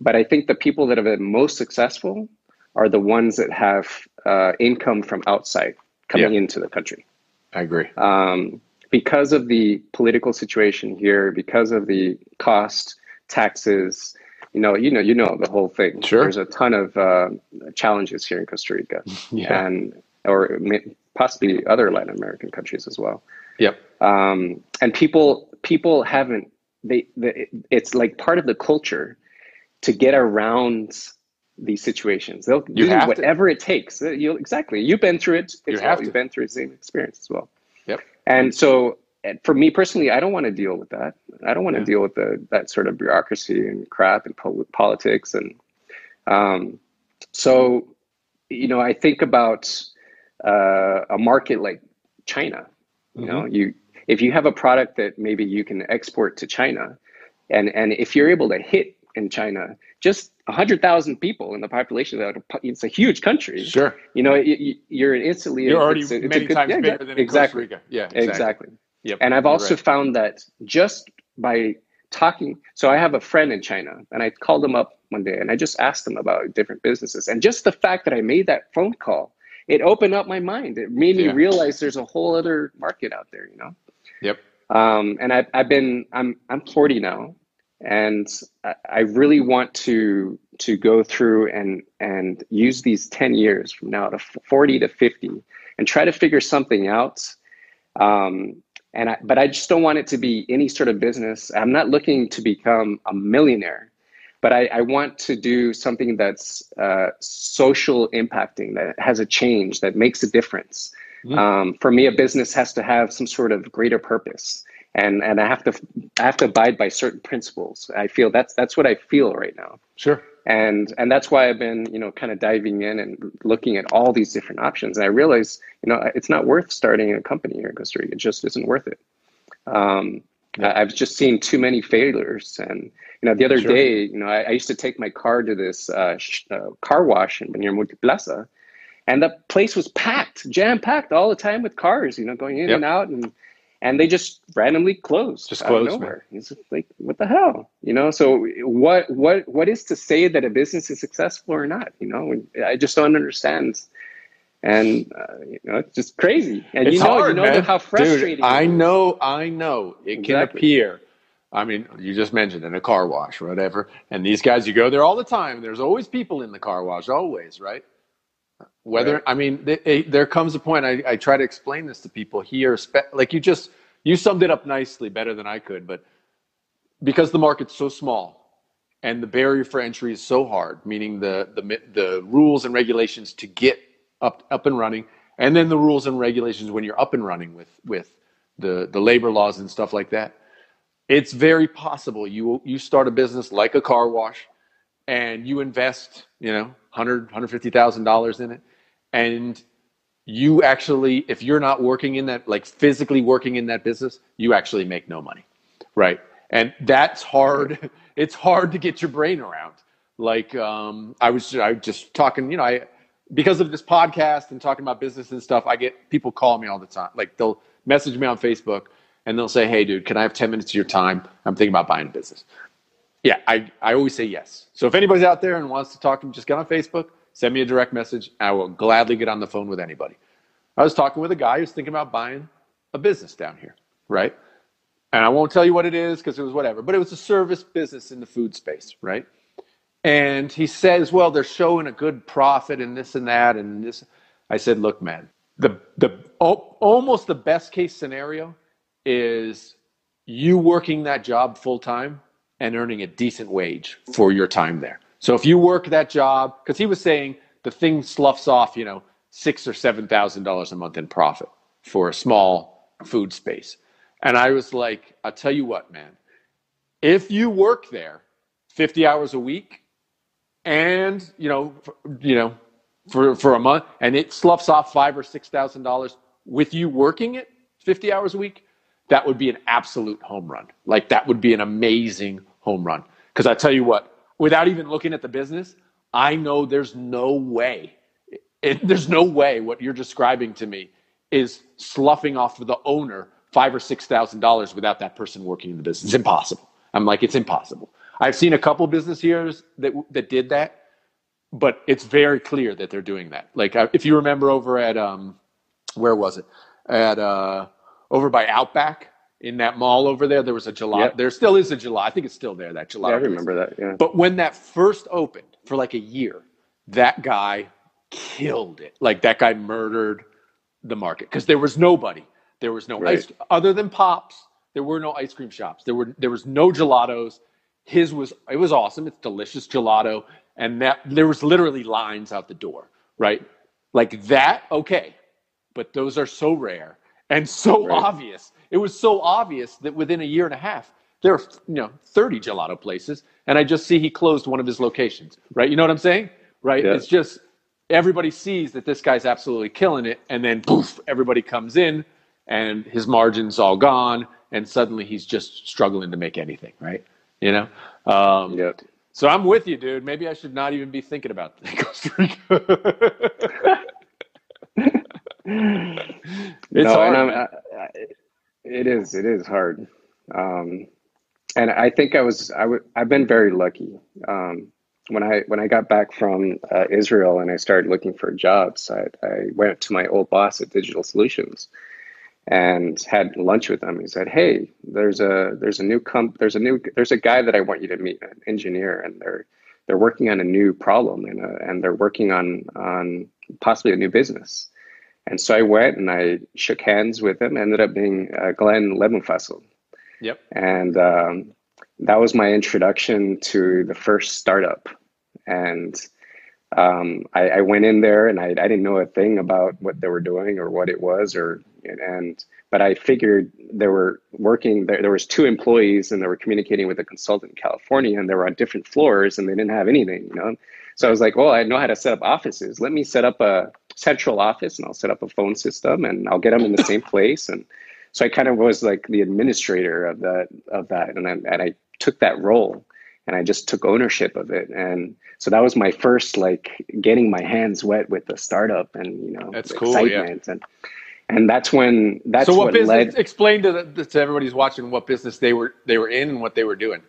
but i think the people that have been most successful are the ones that have uh, income from outside coming Yeah. into the country I agree. um, because of the political situation here, because of the cost, taxes, you know, you know, you know the whole thing. Sure. There's a ton of uh, challenges here in Costa Rica, Yeah. and or possibly other Latin American countries as well. Yep. Um, and people people haven't they, they it's like part of the culture to get around these situations. They'll You do have to. whatever it takes. Uh, You exactly. You've been through it. You have well. You've been through the same experience as well. And so, for me personally, I don't want to deal with that. I don't want to Yeah. deal with the that sort of bureaucracy and crap and pol- politics and um, so you know I think about uh, a market like China. You know, Mm-hmm. you if you have a product that maybe you can export to China, and and if you're able to hit in China, just hundred thousand people in the population, that it's a huge country. Sure. You know, you, you're instantly You're already it's a- it's many good- times yeah, bigger than exactly. Costa Rica. Yeah, exactly. Exactly. Yep. And I've also right. found that just by talking, so I have a friend in China and I called him up one day and I just asked him about different businesses. And just the fact that I made that phone call, it opened up my mind. It made me Yeah. realize there's a whole other market out there, you know? Yep. Um, and I've, I've been, I'm, I'm 40 now and I, really want to, to go through and, and use these 10 years from now to 40 to 50 and try to figure something out. Um, and I, but I just don't want it to be any sort of business. I'm not looking to become a millionaire, but I, I want to do something that's uh, social impacting, that has a change, that makes a difference. Mhm. Um, for me, a business has to have some sort of greater purpose, and and I have to I have to abide by certain principles. I feel that's that's what I feel right now Sure. and and that's why I've been you know kind of diving in and looking at all these different options. And I realize you know it's not worth starting a company here in Costa Rica. It just isn't worth it. Um, Yeah. I- I've just seen too many failures. And you know the other Sure. day, you know I, I used to take my car to this uh, sh- uh, car wash in near Multiplaza, and the place was packed, jam packed all the time with cars. You know going in Yep. and out and. And they just randomly closed. Just closed, man. It's like, what the hell, you know? So what what what is to say that a business is successful or not? You know, I just don't understand. And uh, you know, it's just crazy. And It's you know, hard, you know man. how frustrating. Dude, I know, I know. It can appear. I mean, you just mentioned in a car wash or whatever, and these guys, you go there all the time. There's always people in the car wash, always, right? Whether Right. I mean, th- eh, there comes a point. I, I try to explain this to people here, like you just you summed it up nicely, better than I could. But because the market's so small and the barrier for entry is so hard, meaning the the the rules and regulations to get up up and running, and then the rules and regulations when you're up and running with with the the labor laws and stuff like that. it's very possible you you start a business like a car wash and you invest, you know, 100 $150,000 in it and you actually if you're not working in that like physically working in that business, you actually make no money. Right? And that's hard. It's hard to get your brain around. Like um, I was I was just talking, you know, I because of this podcast and talking about business and stuff, I get people call me all the time. Like they'll message me on Facebook and they'll say, "Hey, dude, can I have ten minutes of your time? I'm thinking about buying a business." Yeah, I, I always say yes. So if anybody's out there and wants to talk to me, just get on Facebook, send me a direct message. I will gladly get on the phone with anybody. I was talking with a guy who's thinking about buying a business down here, right? And I won't tell you what it is because it was whatever, but it was a service business in the food space, right? And he says, well, they're showing a good profit and this and that and this. I said, look, man, the the almost the best case scenario is you working that job full time and earning a decent wage for your time there. So if you work that job, because he was saying the thing sloughs off, you know, six or seven thousand dollars a month in profit for a small food space. And I was like, I'll tell you what, man, if you work there 50 hours a week and you know, for, you know, for for a month, and it sloughs off five or six thousand dollars with you working it 50 hours a week, that would be an absolute home run. Like that would be an amazing home run. Because I tell you what, without even looking at the business, I know there's no way, it, there's no way what you're describing to me is sloughing off the owner five or six thousand dollars without that person working in the business. It's impossible. I'm like, it's impossible. I've seen a couple business years that that did that, but it's very clear that they're doing that. Like if you remember over at um, where was it? At uh, over by Outback in that mall over there, there was a gelato. Yep. There still is a gelato. I think it's still there. That gelato. Yeah, I remember place. that. Yeah. But when that first opened for like a year, that guy killed it. Like that guy murdered the market because there was nobody. There was no right. ice other than Pops. There were no ice cream shops. There were there was no gelatos. His was it was awesome. It's delicious gelato, and that there was literally lines out the door. Right, like that. Okay, but those are so rare and so right. obvious. It was so obvious that within a year and a half, there are you know 30 gelato places, and I just see he closed one of his locations. Right? You know what I'm saying? Right? Yeah. It's just everybody sees that this guy's absolutely killing it, and then poof, everybody comes in, and his margins all gone, and suddenly he's just struggling to make anything. Right? You know? Um, yep. So I'm with you, dude. Maybe I should not even be thinking about Costa Rica. it's no, hard. It is. It is hard. Um, and I think I was. I w- I've been very lucky. Um, when I when I got back from uh, Israel and I started looking for jobs, I, I went to my old boss at Digital Solutions and had lunch with him. He said, "Hey, there's a there's a new comp there's a new there's a guy that I want you to meet, an engineer, and they're they're working on a new problem and uh, and they're working on on possibly a new business." And so I went and I shook hands with him. Ended up being uh, Glenn Lebenfussel. Yep. And um, that was my introduction to the first startup. And um, I, I, went in there and I, I, didn't know a thing about what they were doing or what it was or and but I figured they were working there, there was two employees and they were communicating with a consultant in California and they were on different floors and they didn't have anything, you know. So I was like, well, I know how to set up offices. Let me set up a central office and I'll set up a phone system and I'll get them in the same place. And so I kind of was like the administrator of that of that, and I, and I took that role and I just took ownership of it. And so that was my first like getting my hands wet with the startup and you know that's cool, excitement yeah. and and that's when that's so what, what business led. Explain to, the, to everybody's watching what business they were they were in and what they were doing.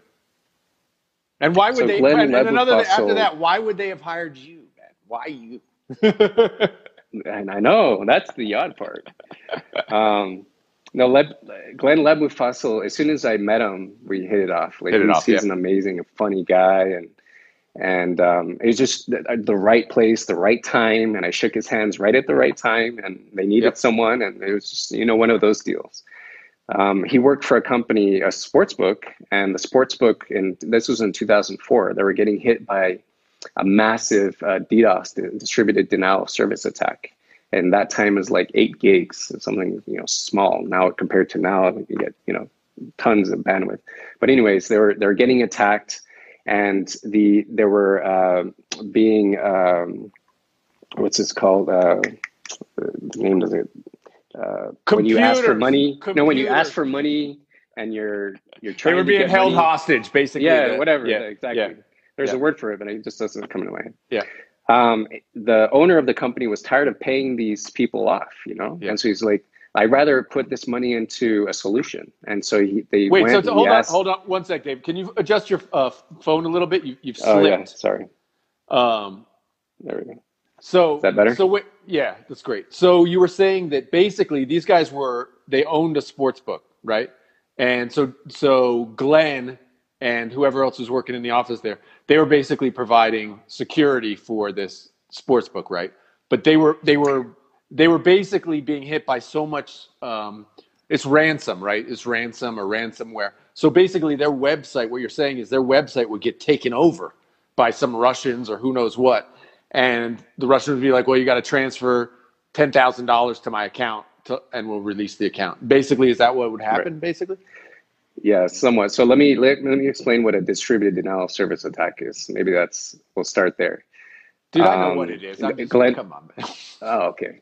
And why would so they? Glenn and another after that, why would they have hired you, man? Why you? and I know that's the odd part. Um, no, Leb, Glenn Lebenfussel. As soon as I met him, we hit it off. Like hit he's, off, he's yeah. an amazing, funny guy, and and um, it was just the, the, right place, the right time, and I shook his hands right at the right time, and they needed yep. someone, and it was just you know one of those deals. Um, he worked for a company, a sports book, and the sports book, and this was in 2004. They were getting hit by a massive uh, DDoS, distributed denial of service attack, and that time is like eight gigs, something you know small. Now compared to now, you get you know tons of bandwidth. But anyways, they were they were getting attacked, and the there were uh, being um, what's this called? Uh, the name does it? Uh, when you ask for Computers. money, no, when you ask for money and you're you're They trying were to being held money- hostage, basically. yeah, whatever. Yeah, exactly. yeah. There's Yeah. a word for it, but it just doesn't come into my head. Yeah. Um, the owner of the company was tired of paying these people off, you know, Yeah. and so he's like, "I'd rather put this money into a solution." And so he they Wait, went. so hold on, asked- hold on one sec, Dave. Can you adjust your uh, phone a little bit? You, you've Oh yeah, sorry. Um, There we go. so Is that better? So wait, yeah, that's great. So you were saying that basically these guys were they owned a sports book, right? And so so Glenn and whoever else was working in the office there, they were basically providing security for this sports book, right? But they were they were they were basically being hit by so much um, it's ransom, right? It's ransom or ransomware. So basically their website, what you're saying is their website would get taken over by some Russians or who knows what. And the Russians would be like, well, you got to transfer $10,000 to my account to, and we'll release the account. Basically, is that what would happen, basically? Yeah, somewhat. So let me let, let me explain what a distributed denial of service attack is. Maybe that's we'll start there. Dude, I know Um, what it is. I'm just, Glenn- come on, man. Oh, okay.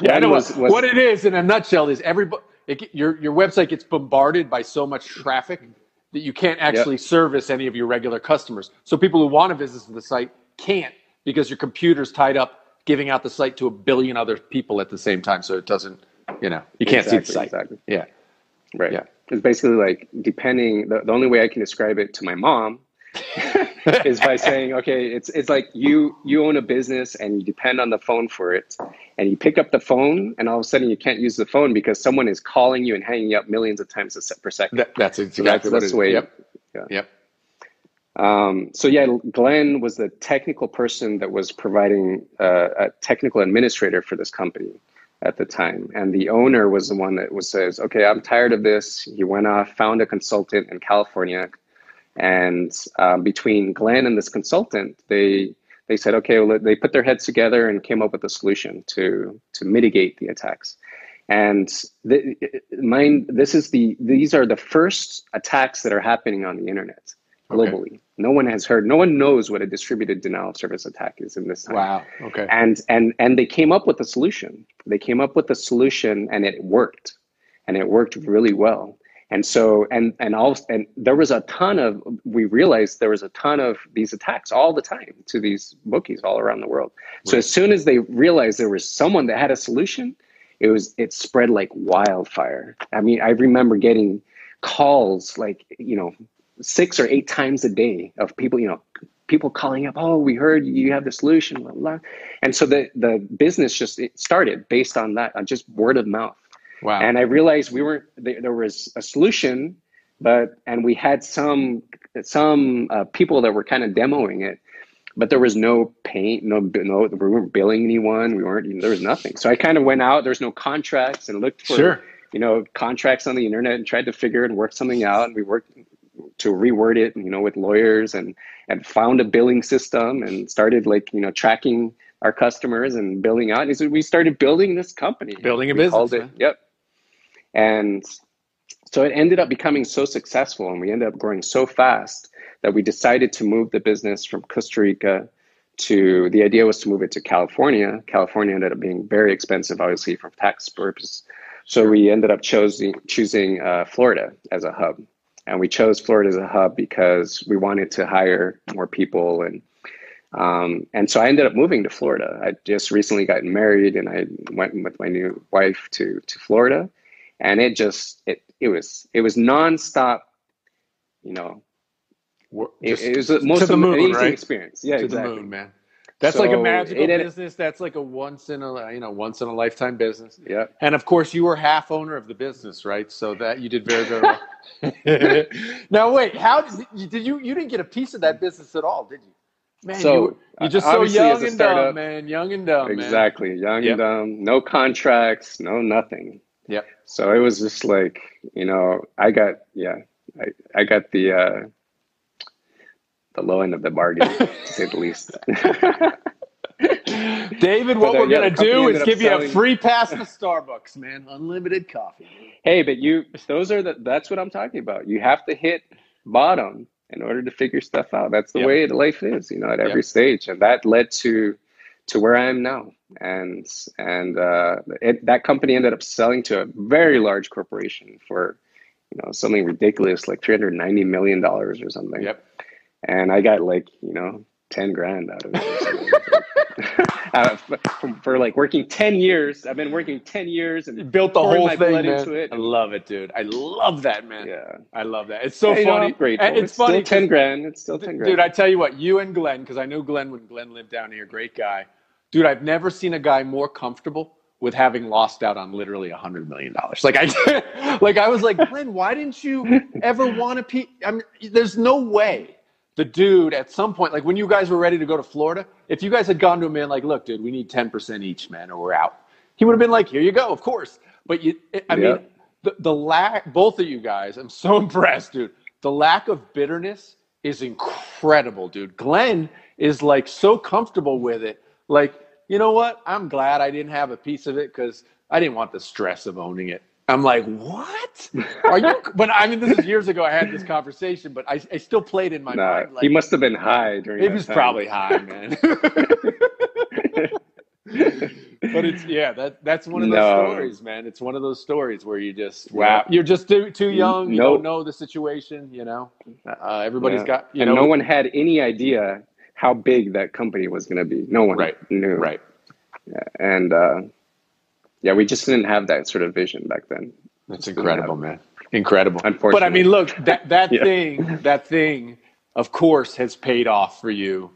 Yeah, I know was- what, was- what it is in a nutshell is everybody, it, your, your website gets bombarded by so much traffic that you can't actually service any of your regular customers. So people who want to visit the site can't because your computer's tied up giving out the site to a billion other people at the same time. So it doesn't, you know, you can't see the site. exactly. Yeah. Right. Yeah. It's basically like depending the, the only way I can describe it to my mom is by saying, okay, it's it's like you you own a business and you depend on the phone for it, and you pick up the phone and all of a sudden you can't use the phone because someone is calling you and hanging up millions of times a se- per second. That, that's So exactly what that's it is. the way. Yep. Yeah. Yep. Um, so yeah, Glenn was the technical person that was providing uh, a technical administrator for this company at the time, and the owner was the one that was says, "Okay, I'm tired of this." He went off, found a consultant in California, and um, between Glenn and this consultant, they they said, "Okay," well, they put their heads together and came up with a solution to to mitigate the attacks. And the, mind, this is the these are the first attacks that are happening on the internet globally. No one has heard, no one knows what a distributed denial of service attack is in this time. Wow. Okay. And and and they came up with a solution. They came up with a solution and it worked. And it worked really well. And so and and all and there was a ton of we realized there was a ton of these attacks all the time to these bookies all around the world. So as soon as they realized there was someone that had a solution, it was it spread like wildfire. I mean, I remember getting calls like, you know, six or eight times a day of people, you know, people calling up, oh, we heard you have the solution, blah, blah. And so the, the business just it started based on that, on just word of mouth. Wow. And I realized we weren't, there, there was a solution, but, and we had some, some uh, people that were kind of demoing it, but there was no paint, no, no, we weren't billing anyone. We weren't, there was nothing. So I kind of went out, there's no contracts and looked for, Sure. you know, contracts on the internet and tried to figure and work something out. And we worked to reword it, you know, with lawyers and and found a billing system and started like you know tracking our customers and billing out. And so we started building this company, Building a We business, it, yep. And so it ended up becoming so successful, and we ended up growing so fast that we decided to move the business from Costa Rica to the idea was to move it to California. California ended up being very expensive, obviously, for tax purposes. So we ended up choosing choosing uh, Florida as a hub, and we chose Florida as a hub because we wanted to hire more people and um, and so I ended up moving to Florida. I just recently gotten married, and I went with my new wife to to Florida, and it just it it was it was nonstop, you know. Wor- It, it was the most the moon, amazing right? experience. Yeah, to exactly. the moon, man. That's like a So magical business. That's like a once in a you know once in a lifetime business. Yeah. And of course, you were half owner of the business, right? So that you did very very well. now wait, how did you, did you you didn't get a piece of that business at all, did you? Man, So, you, you're just so young and dumb, man. Young and dumb, man. Exactly. Young Yep. and dumb. No contracts. No nothing. Yeah. So it was just like you know I got yeah I I got the uh, the low end of the bargain to say the least. David, what But, uh, we're yeah, gonna do is ended up give you a free pass to Starbucks, man. Unlimited coffee. Hey, but you those are the that's what I'm talking about. You have to hit bottom in order to figure stuff out. That's the Yep. way life is, you know, at every Yep. stage. And that led to to where I am now. And and uh, it, that company ended up selling to a very large corporation for you know something ridiculous like 390 million dollars or something. Yep. And I got like, you know, 10 grand out of it. uh, for, for like working 10 years. I've been working 10 years and built the whole thing, man. into it. I love it, dude. I love that, man. yeah. I love that. It's so You know, funny. I'm It's, It's, funny, still 10 'cause- grand. It's still 10 grand. dude. I tell you what, you and Glenn, because I knew Glenn when Glenn lived down here. Great guy, dude. I've never seen a guy more comfortable with having lost out on literally a hundred million dollars. Like I, like I was like, Glenn, why didn't you ever want to? Pe- I mean, there's no way the dude at some point, like when you guys were ready to go to Florida, if you guys had gone to him and like, look, dude, we need ten percent each, man, or we're out. He would have been like, here you go, of course. But you, I Yeah. mean, the the lack, both of you guys, I'm so impressed, dude. The lack of bitterness is incredible, dude. Glenn is like so comfortable with it, like you know what? I'm glad I didn't have a piece of it because I didn't want the stress of owning it. I'm like, what? Are you? But I mean, this is years ago. I had this conversation, but I, I still played in my nah, mind. Like, he must have been high during He was time. probably high, man. but it's yeah, that that's one of those No. stories, man. It's one of those stories where you just wow, you're just too too young. You Nope. don't know the situation. You know, uh, everybody's Yeah. got you and know no one had any idea how big that company was going to be. No one Right. knew. right. And uh, yeah, we just didn't have that sort of vision back then. That's incredible, man. Incredible. Unfortunately. But I mean, look, that that Yeah. thing, that thing, of course, has paid off for you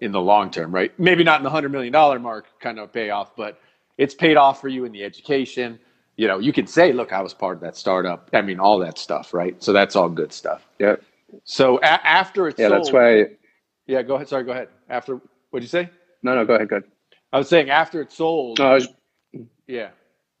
in the long term, right? Maybe not in the hundred million dollar mark kind of payoff, but it's paid off for you in the education. You know, you can say, look, I was part of that startup. I mean, all that stuff, right? So that's all good stuff. Yeah. So a- after it's Yeah, sold, that's why. yeah, go ahead. Sorry, go ahead. After what'd you say? No, no, go ahead, go ahead. I was saying after it's sold, No, I was, yeah.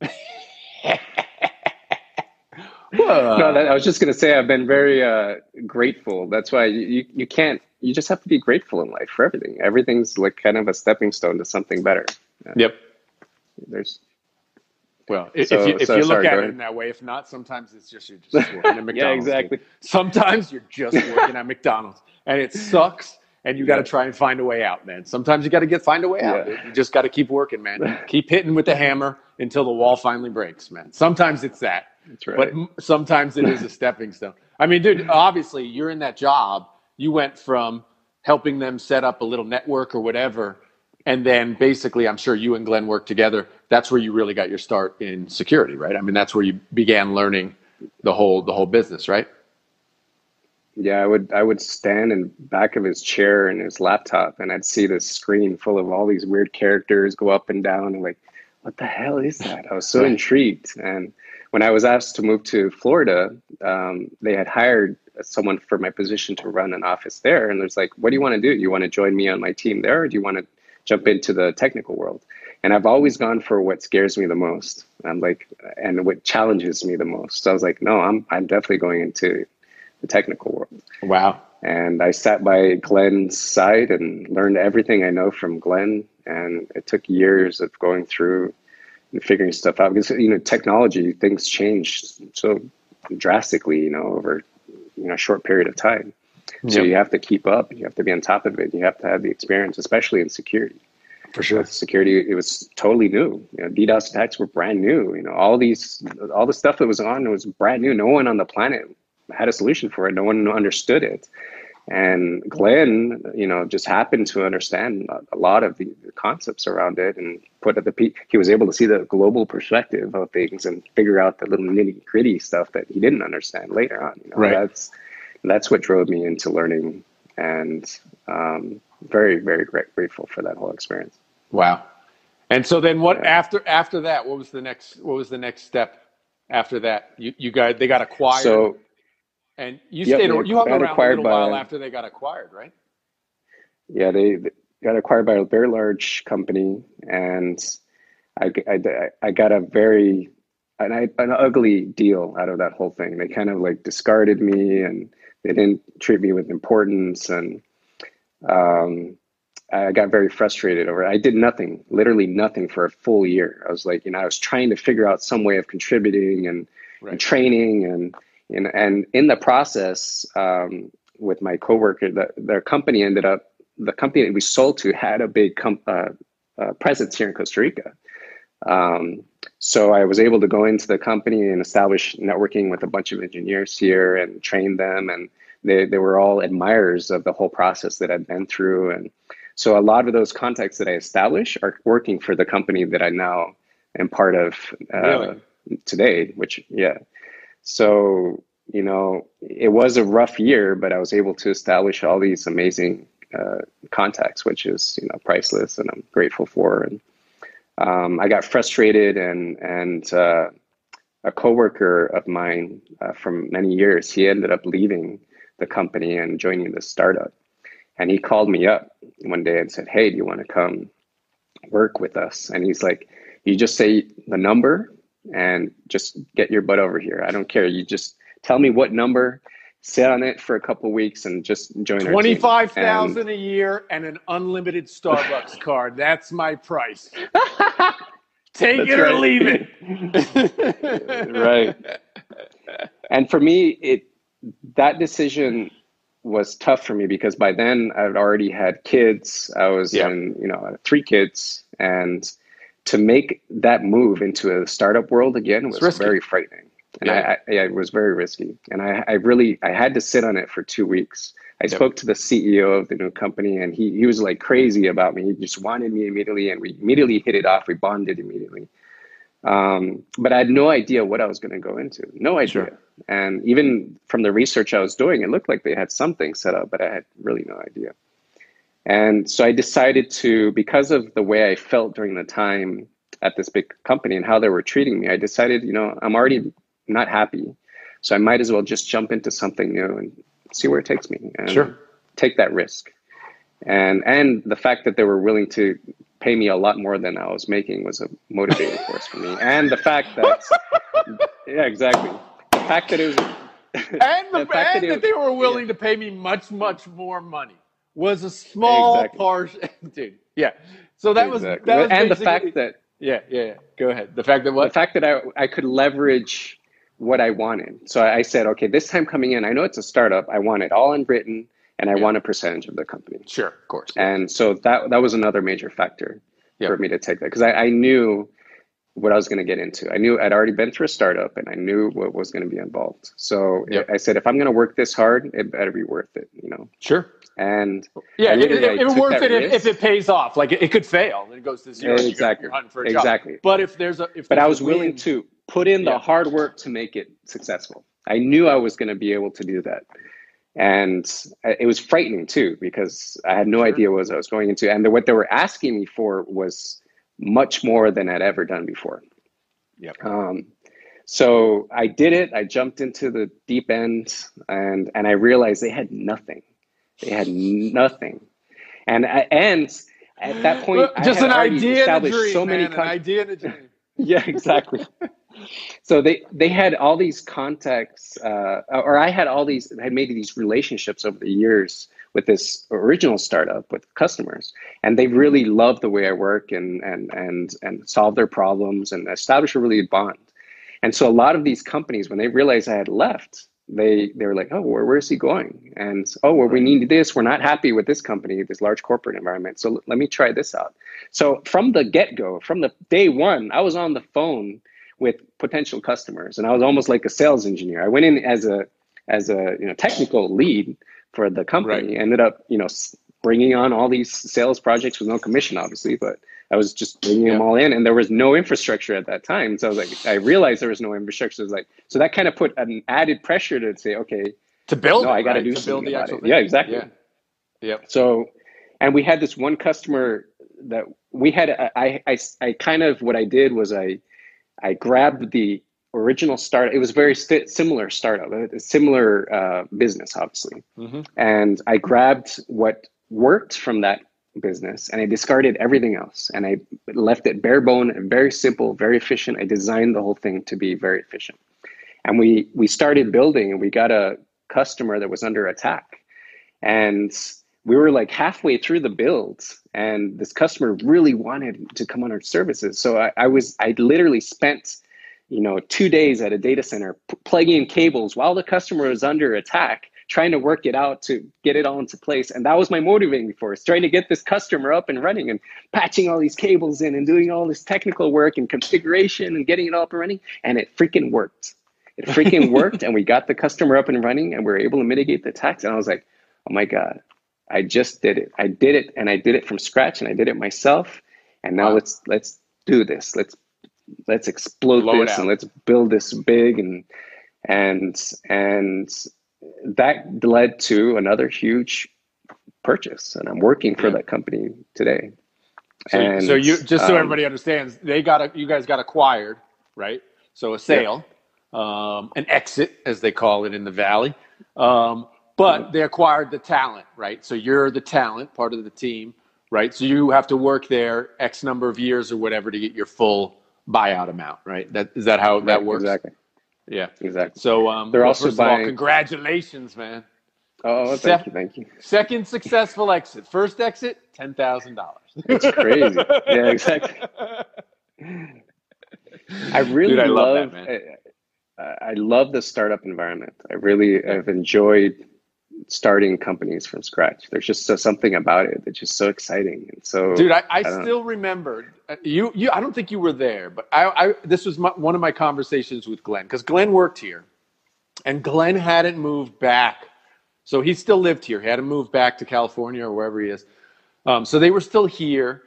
no, that, I was just going to say I've been very uh, grateful. That's why you, you, you can't, you just have to be grateful in life for everything. Everything's like kind of a stepping stone to something better. Yep. There's, Well, if, So- if you, if so you look sorry, at it ahead. in that way, if not, sometimes it's just you're just working at McDonald's. yeah, exactly. Sometimes you're just working at McDonald's, and it sucks. And you got to try and find a way out, man. Sometimes you got to get find a way out. Yeah. You just got to keep working, man. keep hitting with the hammer until the wall finally breaks, man. Sometimes it's that, That's right. but sometimes it is a stepping stone. I mean, dude, obviously you're in that job. You went from helping them set up a little network or whatever, and then basically, I'm sure you and Glenn worked together. That's where you really got your start in security, right? I mean, that's where you began learning the whole the whole business, right? Yeah, I would I would stand in back of his chair and his laptop and I'd see this screen full of all these weird characters go up and down and like, what the hell is that? I was so intrigued. And when I was asked to move to Florida, um, they had hired someone for my position to run an office there. And there's like, what do you want to do? You want to join me on my team there or do you want to jump into the technical world? And I've always gone for what scares me the most. I'm like, and what challenges me the most. So I was like, no, I'm I'm definitely going into the technical world. Wow. And I sat by Glenn's side and learned everything I know from Glenn. And it took years of going through and figuring stuff out because you know technology things change so drastically, you know, over you know a short period of time. So Yep. you have to keep up. You have to be on top of it. You have to have the experience, especially in security. For sure. Security, it was totally new. You know, DDoS attacks were brand new. You know, all these, all the stuff that was on was brand new. No one on the planet had a solution for it. No one understood it. And Glenn, you know, just happened to understand a- lot of the the concepts around it and put at the peak. He was able to see the global perspective of things and figure out the little nitty gritty stuff that he didn't understand later on. You know, Right. that's that's what drove me into learning, and um, very very great, grateful for that whole experience. Wow. And so then what Yeah. after after that, what was the next what was the next step after that? You you guys they got acquired So and you Yep, stayed you hung around a little while by- after they got acquired, right? yeah, they, they got acquired by a very large company, and I, I, I got a very an, an ugly deal out of that whole thing. They kind of like discarded me, and they didn't treat me with importance, and um, I got very frustrated over it. I did nothing, literally nothing for a full year. I was like, you know, I was trying to figure out some way of contributing and, right. and training and, and, and in the process, um, with my coworker, the, their company ended up, the company that we sold to had a big com- uh, uh, presence here in Costa Rica. Um, so I was able to go into the company and establish networking with a bunch of engineers here and train them. And they, they were all admirers of the whole process that I'd been through. And so a lot of those contacts that I establish are working for the company that I now am part of uh, really? today, which, yeah. So, you know, it was a rough year, but I was able to establish all these amazing uh, contacts, which is, you know, priceless and I'm grateful for. And um, I got frustrated and, and, uh, a coworker of mine uh, from many years, he ended up leaving the company and joining the startup. And he called me up one day and said, Hey, do you want to come work with us? And he's like, You just say the number and just get your butt over here. I don't care. You just tell me what number, sit on it for a couple weeks and just join 25,000 a year and an unlimited Starbucks card. That's my price. Take it or leave it. right. And for me, it that decision was tough for me because by then I'd already had kids. I was yeah. in, you know, three kids. And to make that move into a startup world again was very frightening. And yeah. I, I, it was very risky. And I, I really, I had to sit on it for two weeks. I yep. spoke to the CEO of the new company and he, he was like crazy about me. He just wanted me immediately and we immediately hit it off. We bonded immediately. Um, but I had no idea what I was going to go into. No idea. Sure. And even from the research I was doing, it looked like they had something set up, but I had really no idea. And so I decided to, because of the way I felt during the time at this big company and how they were treating me, I decided, you know, I'm already not happy. So I might as well just jump into something new and see where it takes me and sure. take that risk. And and the fact that they were willing to pay me a lot more than I was making was a motivating force for me. And the fact that, yeah, exactly. The fact that it was, and the, the fact and that, that, they were willing yeah. to pay me much, much more money was a small exactly. portion, dude. Yeah. So that exactly. was that was and the fact that yeah, yeah, yeah. Go ahead. The fact that what the fact that I I could leverage what I wanted. So I said, okay, this time coming in, I know it's a startup. I want it all in Britain and I yeah. want a percentage of the company. Sure, of course. And so that that was another major factor yeah. for me to take that because I, I, knew what I was going to get into. I knew I'd already been through a startup and I knew what was going to be involved. So yep. I said, if I'm going to work this hard, it better be worth it. You know. Sure. And yeah, it, it, it worth it if, if, it pays off. Like it, it could fail and it goes to zero. exactly. exactly. Job. But if there's a, if but I was willing win, to put in the hard work to make it successful. I knew I was going to be able to do that and uh, it was frightening too because I had no sure. idea what I was going into, and the, what they were asking me for was much more than I'd ever done before. Yep. Um, so I did it. I jumped into the deep end, and and I realized they had nothing. They had nothing, and and at that point, just an idea dream, so many man, con- an idea and a dream. yeah, exactly so they they had all these contacts uh, or i had all these I had made these relationships over the years with this original startup with customers. And they really mm-hmm. love the way i work and and and and solve their problems and establish a really bond. And so a lot of these companies when they realized i had left they they were like oh where, where is he going? And oh well we need this. We're not happy with this company this large corporate environment. So let me try this out. So from the get-go from the day one i was on the phone with potential customers, and I was almost like a sales engineer. I went in as a as a you know technical lead for the company. Right. Ended up you know bringing on all these sales projects with no commission, obviously, but I was just bringing yeah. them all in, and there was no infrastructure at that time. So I was like, I realized there was no infrastructure. So, like, so that kind of put an added pressure to say, okay, to build, no, I got to right? do to something build the actual. Yeah, exactly. Yeah. Yep. So, and we had this one customer that we had. I, I, I kind of what I did was I I grabbed the original start. It was very st- similar startup, a similar uh, business, obviously. Mm-hmm. And I grabbed what worked from that business and I discarded everything else. And I left it bare bone and very simple, very efficient. I designed the whole thing to be very efficient. And we we started building and we got a customer that was under attack. And we were like halfway through the build and this customer really wanted to come on our services so i, I was i literally spent you know two days at a data center p- plugging in cables while the customer was under attack trying to work it out to get it all into place and that was my motivating force trying to get this customer up and running and patching all these cables in and doing all this technical work and configuration and getting it all up and running and it freaking worked it freaking worked and we got the customer up and running and we were able to mitigate the attacks and i was like oh my god I just did it. I did it and I did it from scratch and I did it myself. And now Wow. let's let's do this. Let's let's explode Blow this and let's build this big and and and that led to another huge purchase. And I'm working for Yeah. that company today. So, and so you just so um, everybody understands, they got a, you guys got acquired, right? So a sale, um, an exit, as they call it in the valley. Um, but they acquired the talent, right? So you're the talent, part of the team, right? So you have to work there X number of years or whatever to get your full buyout amount, right? That is that how that works? Exactly. Yeah. Exactly. So um, They're well, also of all, buying- congratulations, man. Oh, Seth- thank you, thank you. Second successful exit. First exit, ten thousand dollars. It's crazy. yeah, exactly. I really Dude, I love love, that, man. I, I love the startup environment. I really have enjoyed starting companies from scratch. There's just so, something about it that's just so exciting and so. Dude, I, I, know. still remember uh, you. You, I don't think you were there, but I, I this was my, one of my conversations with Glenn because Glenn worked here, and Glenn hadn't moved back, so he still lived here. He hadn't moved back to California or wherever he is. Um, so they were still here,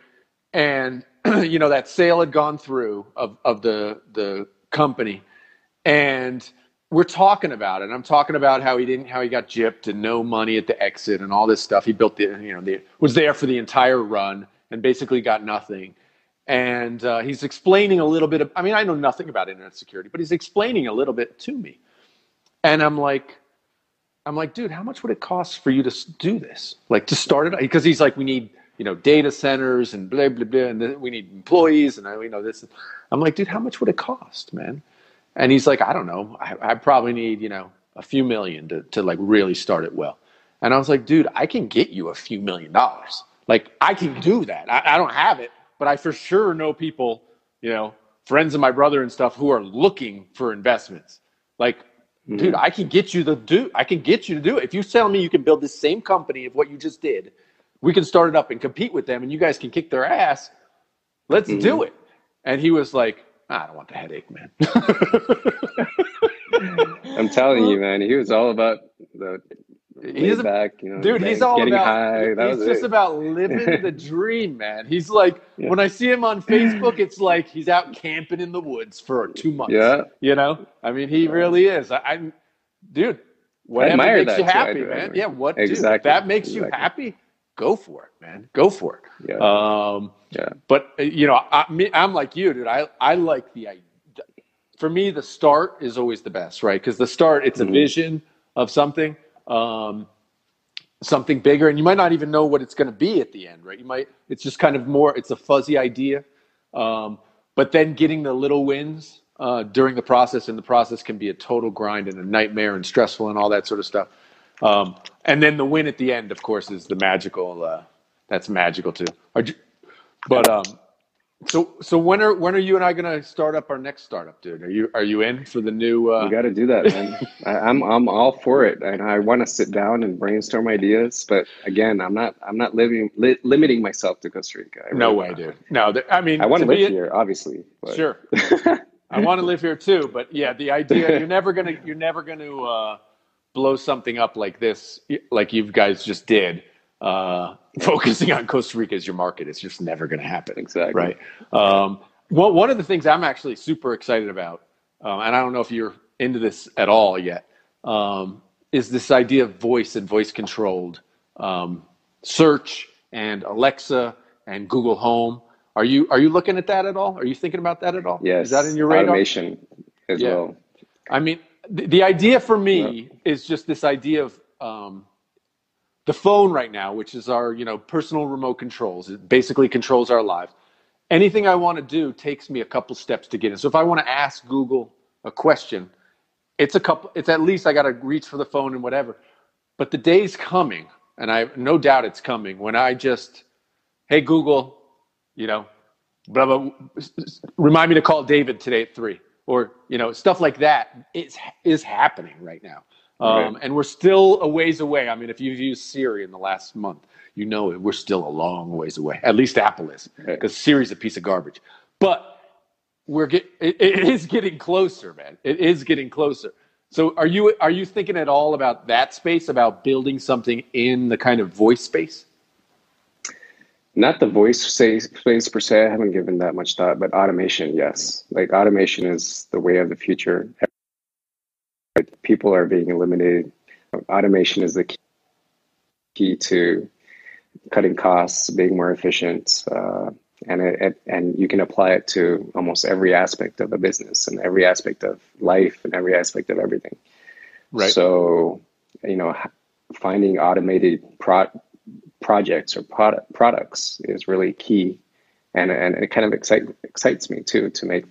and you know that sale had gone through of of the the company, and we're talking about it. I'm talking about how he didn't, how he got gypped and no money at the exit and all this stuff. He built the, you know, the was there for the entire run and basically got nothing. And uh, he's explaining a little bit of, I mean, I know nothing about internet security, but he's explaining a little bit to me. And I'm like, I'm like, dude, how much would it cost for you to do this? Like to start it? Because he's like, we need, you know, data centers and blah blah blah, and we need employees, and I, you know this. I'm like, dude, how much would it cost, man? And he's like, I don't know. I, I probably need, you know, a few million to, to like really start it well. And I was like, dude, I can get you a few million dollars. Like, I can do that. I, I don't have it, but I for sure know people, you know, friends of my brother and stuff who are looking for investments. Like, mm-hmm. dude, I can get you the do. I can get you to do it. If you tell me you can build the same company of what you just did, we can start it up and compete with them, and you guys can kick their ass. Let's do mm-hmm. it. And he was like, Ah, I don't want the headache, man. I'm telling you, man, he was all about the He's back, you know, Dude, he's all about. high. That he's just it. about living the dream, man. He's like, Yeah. when I see him on Facebook, it's like he's out camping in the woods for two months. Yeah. you know. I mean, he really is. I, I'm, dude. Whatever makes that you happy, I man. Yeah, what? Dude, Exactly. that makes you happy, go for it, man. Go for it. Yeah. Um, yeah. but uh, you know, I, I'm like you, dude. I I like the idea. For me, the start is always the best, right? Because the start, it's Mhm. a vision of something, um, something bigger, and you might not even know what it's going to be at the end, right? You might. It's just kind of more. It's a fuzzy idea, um, but then getting the little wins uh, during the process, and the process can be a total grind and a nightmare and stressful and all that sort of stuff. Um, and then the win at the end, of course, is the magical. Uh, that's magical too. Are you, but um, so so when are when are you and I gonna start up our next startup, dude? Are you are you in for the new? Uh, You got to do that, man. I, I'm I'm all for it, and I want to sit down and brainstorm ideas. But again, I'm not I'm not living li- limiting myself to Costa Rica. I no really way, not. dude. No, th- I mean, I want to live here, obviously. But. Sure, I want to live here too. But yeah, the idea you're never gonna you're never gonna uh, blow something up like this, like you guys just did. Uh, focusing on Costa Rica as your market, it's just never gonna happen. Exactly. right? Um, well, one of the things I'm actually super excited about, um, and I don't know if you're into this at all yet, um, is this idea of voice and voice controlled um, search and Alexa and Google Home. Are you are you looking at that at all? Are you thinking about that at all? Yes. is that in your radar? Automation as Yeah. well. I mean, the, the idea for me is just this idea of um, the phone right now, which is our you know personal remote controls. It basically controls our lives. Anything I want to do takes me a couple steps to get in. So if I want to ask Google a question, it's a couple. It's at least I got to reach for the phone and whatever. But the day's coming and I no doubt it's coming. When I just, hey Google, you know, blah blah, remind me to call David today at three, or you know, stuff like that is is happening right now. Um, Right. And we're still a ways away. I mean, if you've used Siri in the last month, you know it. We're still a long ways away. At least Apple is, because Siri's a piece of garbage. But we're get it, it is getting closer, man. It is getting closer. So are you are you thinking at all about that space, about building something in the kind of voice space? Not the voice space per se. I haven't given that much thought, but automation, yes. Like automation is the way of the future. People are being eliminated. Automation is the key, key to cutting costs, being more efficient, uh, and it, it, and you can apply it to almost every aspect of a business and every aspect of life and every aspect of everything. Right. So, you know, finding automated pro- projects or product products is really key, and and it kind of excite, excites me too to make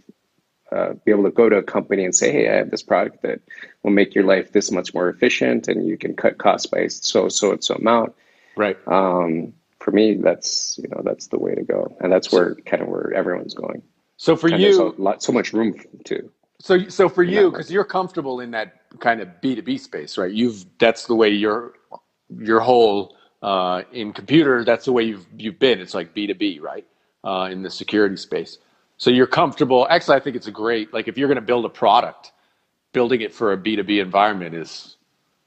uh, be able to go to a company and say, hey, I have this product that will make your life this much more efficient, and you can cut costs by so so and so amount. Right. Um, for me, that's you know that's the way to go, and that's where kind of where everyone's going. So for And you, lot, so much room to. so so for you, because you're comfortable in that kind of B two B space, right? You've that's the way your your whole uh, in computer. That's the way you've you've been. It's like B two B, right? Uh, in the security space. So you're comfortable. Actually, I think it's a great like if you're going to build a product, building it for a B two B environment is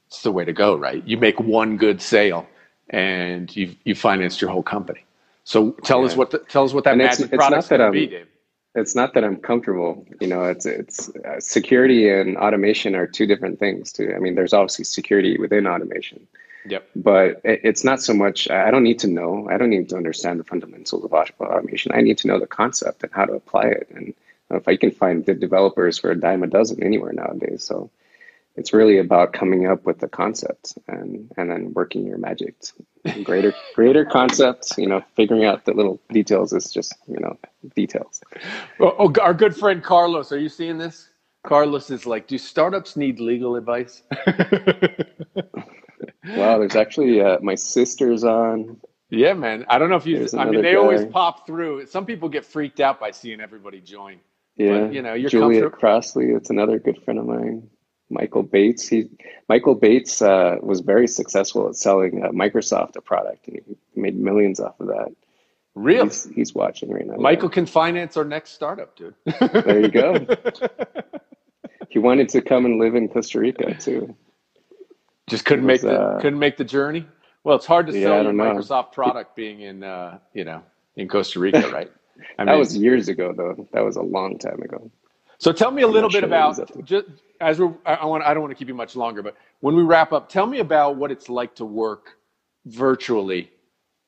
it's the way to go, right? You make one good sale, and you you financed your whole company. So tell us what the, tell us what that And it's- magic it's product's that going to I'm- be, Dave. it's not that I'm comfortable. You know, it's it's uh, security and automation are two different things too. I mean, there's obviously security within automation, Yep. but it's not so much. I don't need to know. I don't need to understand the fundamentals of automation. I need to know the concept and how to apply it. And if I can find good developers for a dime a dozen anywhere nowadays, so it's really about coming up with the concept and and then working your magic. Greater greater concept. You know, figuring out the little details is just you know details. Oh, oh, our good friend Carlos, are you seeing this? Carlos is like, do startups need legal advice? Wow, there's actually uh, my sister's on. yeah, man. I don't know if you. There's I mean, they always pop through. Some people get freaked out by seeing everybody join. Yeah, you know, you're Juliet comfort- Crossley. It's another good friend of mine. Michael Bates. He Michael Bates uh, was very successful at selling uh, Microsoft a product, and he made millions off of that. Real. He's, he's watching right now. Michael can finance our next startup, dude. There you go. He wanted to come and live in Costa Rica too. Just couldn't It make the uh, couldn't make the journey. Well, it's hard to Yeah, sell a. Microsoft product being in uh, you know in Costa Rica, right? I That was years ago, though. That was a long time ago. So tell me a I'm little bit sure about just as we're, I, I want I don't want to keep you much longer, but when we wrap up, tell me about what it's like to work virtually.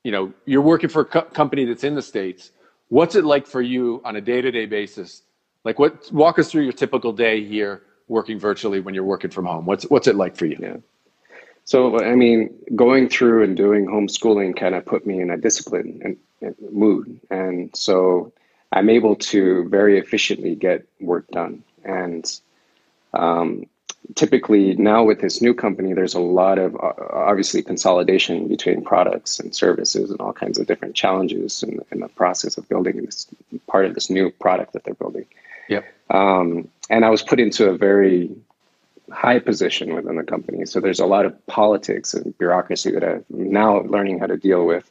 You know, you're working for a co- company that's in the states. What's it like for you on a day-to-day basis? Like, what? Walk us through your typical day here working virtually when you're working from home. What's what's it like for you? Yeah. So, I mean, going through and doing homeschooling kind of put me in a discipline and, and mood. And so I'm able to very efficiently get work done. And um, typically now with this new company, there's a lot of uh, obviously consolidation between products and services and all kinds of different challenges in, in the process of building this part of this new product that they're building. Yep. Um, and I was put into a very high position within the company. So there's a lot of politics and bureaucracy that I'm now learning how to deal with.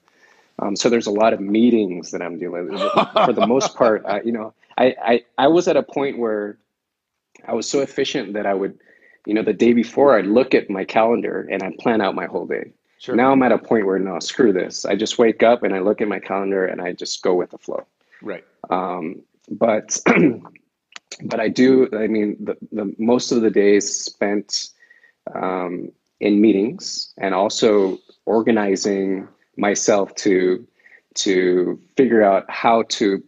Um, so there's a lot of meetings that I'm dealing with. For the most part, I, you know, I, I, I was at a point where I was so efficient that I would, you know, the day before I'd look at my calendar and I'd plan out my whole day. Sure. Now I'm at a point where no, screw this. I just wake up and I look at my calendar and I just go with the flow. Right. Um, but but I do. I mean, the, the most of the days spent um, in meetings and also organizing myself to to figure out how to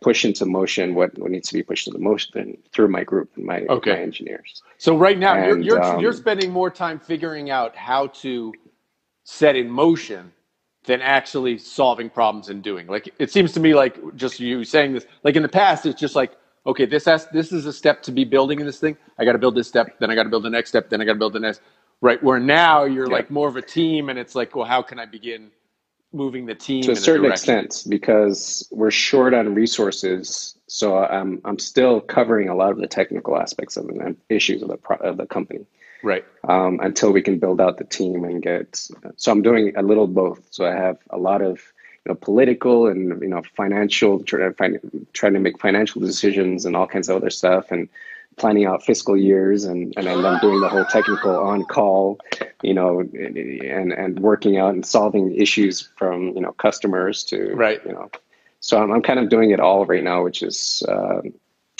push into motion what, what needs to be pushed into motion through my group and my, Okay. my engineers. So right now you're you're, um, you're spending more time figuring out how to set in motion than actually solving problems and doing. Like it seems to me like just you saying this. Like in the past, it's just like okay, this has this is a step to be building in this thing. I got to build this step, then I got to build the next step, then I got to build the next. right? Where now you're Yeah. like more of a team, and it's like, well, how can I begin moving the team to a certain direction? extent because we're short on resources so i'm i'm still covering a lot of the technical aspects of the issues of the pro- of the company Right. um, until we can build out the team and get so i'm doing a little both so i have a lot of you know political and you know financial trying to, trying to make financial decisions and all kinds of other stuff and planning out fiscal years and and then I'm doing the whole technical on call you know and and working out and solving issues from you know customers to Right. you know so i'm, I'm kind of doing it all right now which is uh,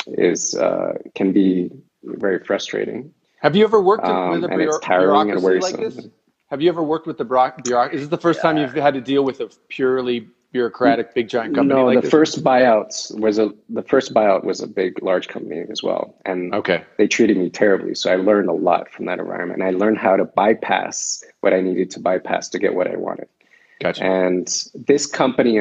is uh, can be very frustrating Have you ever worked Um, with a and it's bureau- tiring and bureaucracy like worrisome. this? Have you ever worked with the bureaucracy? Is this the first time you've had to deal with a purely bureaucratic big giant company? no like the this? first buyouts was a the first buyout was a big large company as well and Okay. they treated me terribly so i learned a lot from that environment i learned how to bypass what i needed to bypass to get what i wanted Gotcha. and this company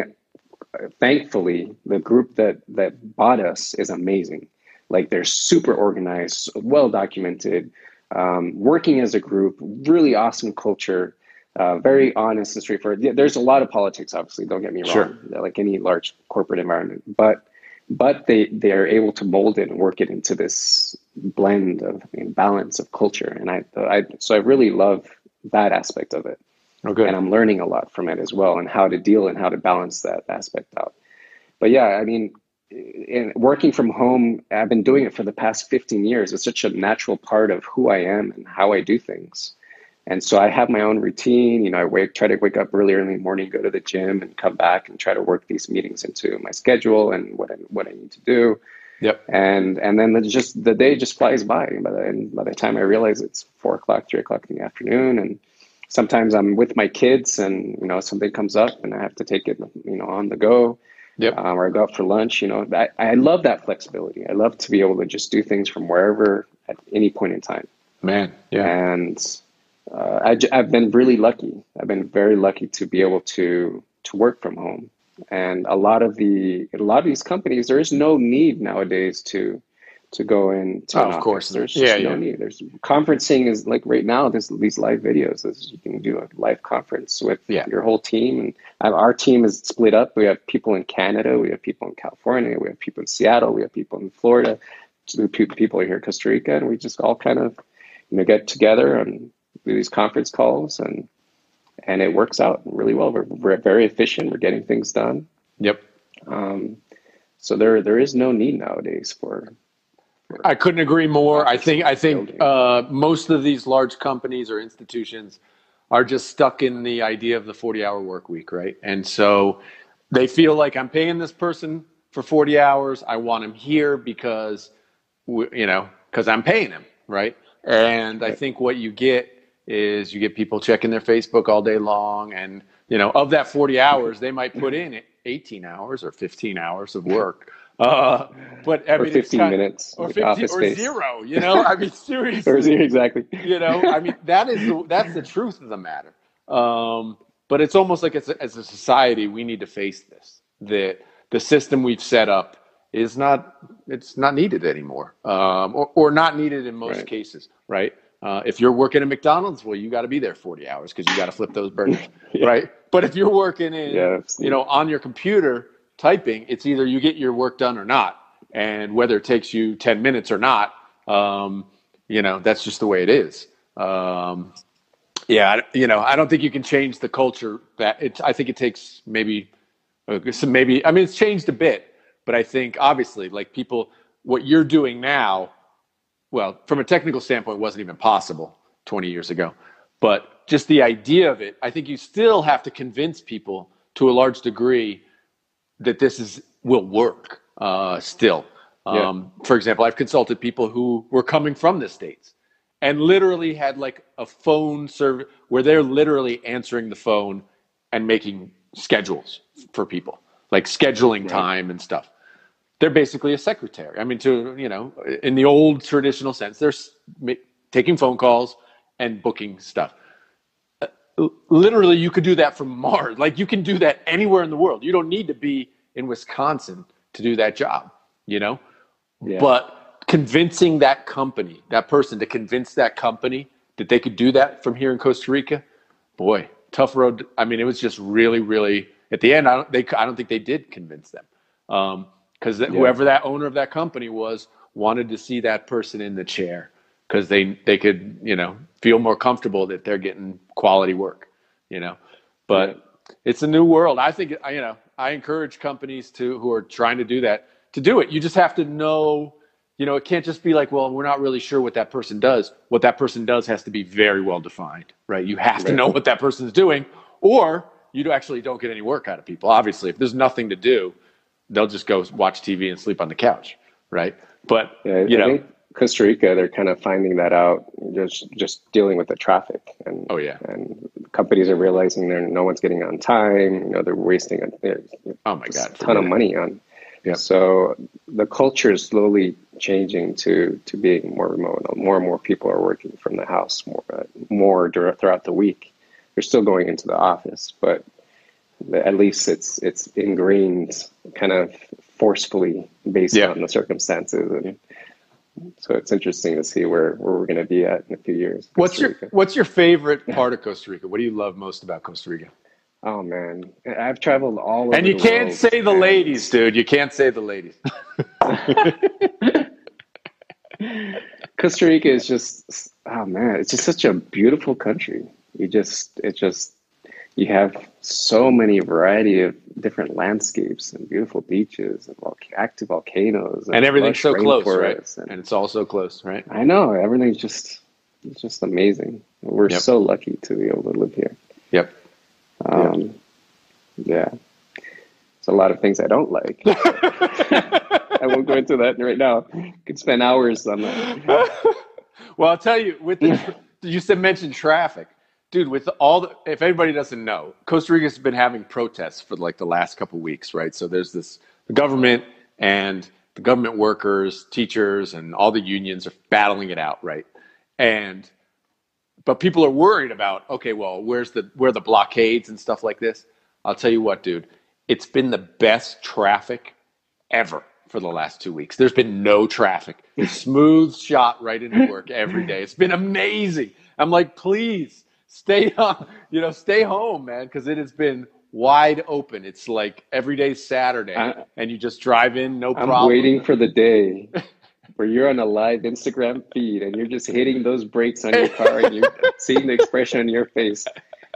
thankfully the group that that bought us is amazing like they're super organized well documented um, working as a group really awesome culture uh, very honest and straightforward there's a lot of politics obviously don't get me wrong Sure. like any large corporate environment but but they they are able to mold it and work it into this blend of you know, balance of culture and I, I so i really love that aspect of it Okay. and I'm learning a lot from it as well, and how to deal and how to balance that aspect out. But yeah, I mean, in working from home, I've been doing it for the past 15 years. It's such a natural part of who I am and how I do things. And so I have my own routine. You know, I wake, try to wake up really early in the morning, go to the gym, and come back and try to work these meetings into my schedule and what I, what I need to do. Yep. And and then it's just the day just flies by. By the and by the time I realize it's four o'clock, three o'clock in the afternoon, and sometimes I'm with my kids, and you know something comes up, and I have to take it, you know, on the go, Yep. um, or I go out for lunch. You know, I, I love that flexibility. I love to be able to just do things from wherever at any point in time. Man. Yeah. And uh, I, I've been really lucky. I've been very lucky to be able to to work from home. And a lot of the a lot of these companies, there is no need nowadays to to go in. To Oh, of course. there's Yeah, no need. There's conferencing is like right now. There's these live videos. There's, you can do a live conference with Yeah. your whole team. And our team is split up. We have people in Canada. We have people in California. We have people in Seattle. We have people in Florida. People here in Costa Rica, and we just all kind of you know get together and do these conference calls and and it works out really well. We're, we're very efficient. We're getting things done. Yep. Um, so there there is no need nowadays for I couldn't agree more. I think I think uh, most of these large companies or institutions are just stuck in the idea of the 40 hour work week, right? And so they feel like I'm paying this person for 40 hours. I want him here because you know, because I'm paying him, right? And I think what you get is you get people checking their Facebook all day long, and you know, of that 40 hours, they might put in 18 hours or 15 hours of work. Uh, but I mean, it's 15 kind- minutes or like 50 office or space. zero, you know? I mean, Or seriously, zero, exactly. you know, I mean, that is the, that's the truth of the matter. Um, but it's almost like as a, as a society, we need to face this. That the system we've set up is not it's not needed anymore, um, or or not needed in most Right. cases, right? Uh, if you're working at McDonald's, well, you got to be there 40 hours because you got to flip those burgers, Yeah. right? But if you're working in, Yeah, you know, on your computer typing, it's either you get your work done or not, and whether it takes you 10 minutes or not, um, you know, that's just the way it is. Um, yeah, you know, I don't think you can change the culture. That it, I think it takes maybe, maybe. I mean, it's changed a bit, but I think obviously, like people, what you're doing now, well, from a technical standpoint, wasn't even possible 20 years ago. But just the idea of it, I think you still have to convince people to a large degree that this is will work uh, still. Yeah. Um, for example, I've consulted people who were coming from the states and literally had like a phone service where they're literally answering the phone and making schedules for people, like scheduling time and stuff. They're basically a secretary. I mean, to you know, in the old traditional sense, they're taking phone calls and booking stuff literally you could do that from Mars. Like you can do that anywhere in the world. You don't need to be in Wisconsin to do that job, you know? Yeah. But convincing that company, that person to convince that company that they could do that from here in Costa Rica, boy, tough road. I mean, it was just really, really at the end. I don't, they, I don't think they did convince them because um, whoever that owner of that company was wanted to see that person in the chair because they they could you know feel more comfortable that they're getting quality work, you know. But yeah. it's a new world. I think you know I encourage companies to who are trying to do that to do it. You just have to know you know, it can't just be like, well, we're not really sure what that person does. What that person does has to be very well defined, right? You have right. to know what that person's doing, or you actually don't get any work out of people. Obviously, if there's nothing to do, they'll just go watch TV and sleep on the couch, right? But yeah, you know, Costa Rica, they're kind of finding that out, just just dealing with the traffic, and oh yeah, and companies are realizing they're no one's getting on time. You know, they're wasting a, oh my god, a ton of money on yeah. So the culture is slowly changing to to being more remote. More and more people are working from the house more uh, more throughout the week. They're still going into the office, but at least it's it's ingrained kind of forcefully based yeah. on the circumstances and so it's interesting to see where, where we're going to be at in a few years. What's your What's your favorite part of Costa Rica? What do you love most about Costa Rica? Oh man, I've traveled all over. And you can't world, say the ladies, dude. You can't say the ladies. Costa Rica is just oh man, it's just such a beautiful country. You just it just you have so many variety of different landscapes and beautiful beaches and active volcanoes and, and everything's so close, right? And, and, it's all so close, right? I know everything's just it's just amazing. We're yep. so lucky to be able to live here. Yep. Um, yeah. It's a lot of things I don't like. I won't go into that right now. Could spend hours on that. well, I'll tell you. With the, you said mention traffic, dude. With all the, if anybody doesn't know, Costa Rica's been having protests for like the last couple weeks, right? So there's this the government and the government workers, teachers, and all the unions are battling it out, right? And but people are worried about okay well where's the where the blockades and stuff like this i'll tell you what dude it's been the best traffic ever for the last two weeks there's been no traffic smooth shot right into work every day it's been amazing i'm like please stay on uh, you know stay home man because it has been wide open it's like every day saturday I, and you just drive in no I'm problem i'm waiting for the day where you're on a live Instagram feed and you're just hitting those brakes on your car and you're seeing the expression on your face.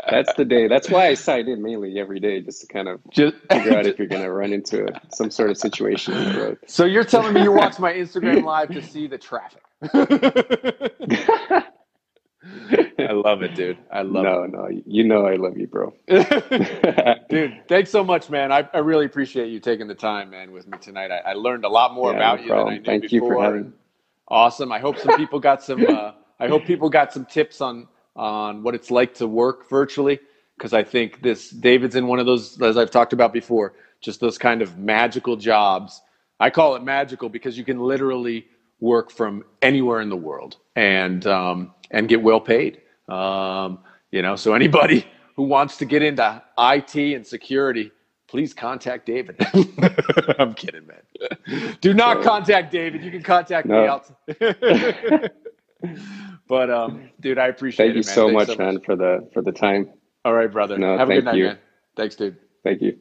That's the day. That's why I sign in mainly every day, just to kind of just, figure out if you're going to run into some sort of situation on the road. So you're telling me you watch my Instagram live to see the traffic? I love it, dude. I love no, it. No, no, you know I love you, bro. dude, thanks so much, man. I, I really appreciate you taking the time, man, with me tonight. I, I learned a lot more yeah, about no you than I knew Thank before. you for having. Awesome. I hope some people got some. Uh, I hope people got some tips on on what it's like to work virtually because I think this David's in one of those, as I've talked about before, just those kind of magical jobs. I call it magical because you can literally work from anywhere in the world and um, and get well paid. Um, you know, so anybody who wants to get into IT and security, please contact David. I'm kidding, man. Do not contact David. You can contact no. me outside. but um, dude, I appreciate thank it. Thank you so much, so man, for the for the time. All right, brother. No, Have a good night, you. man. Thanks, dude. Thank you.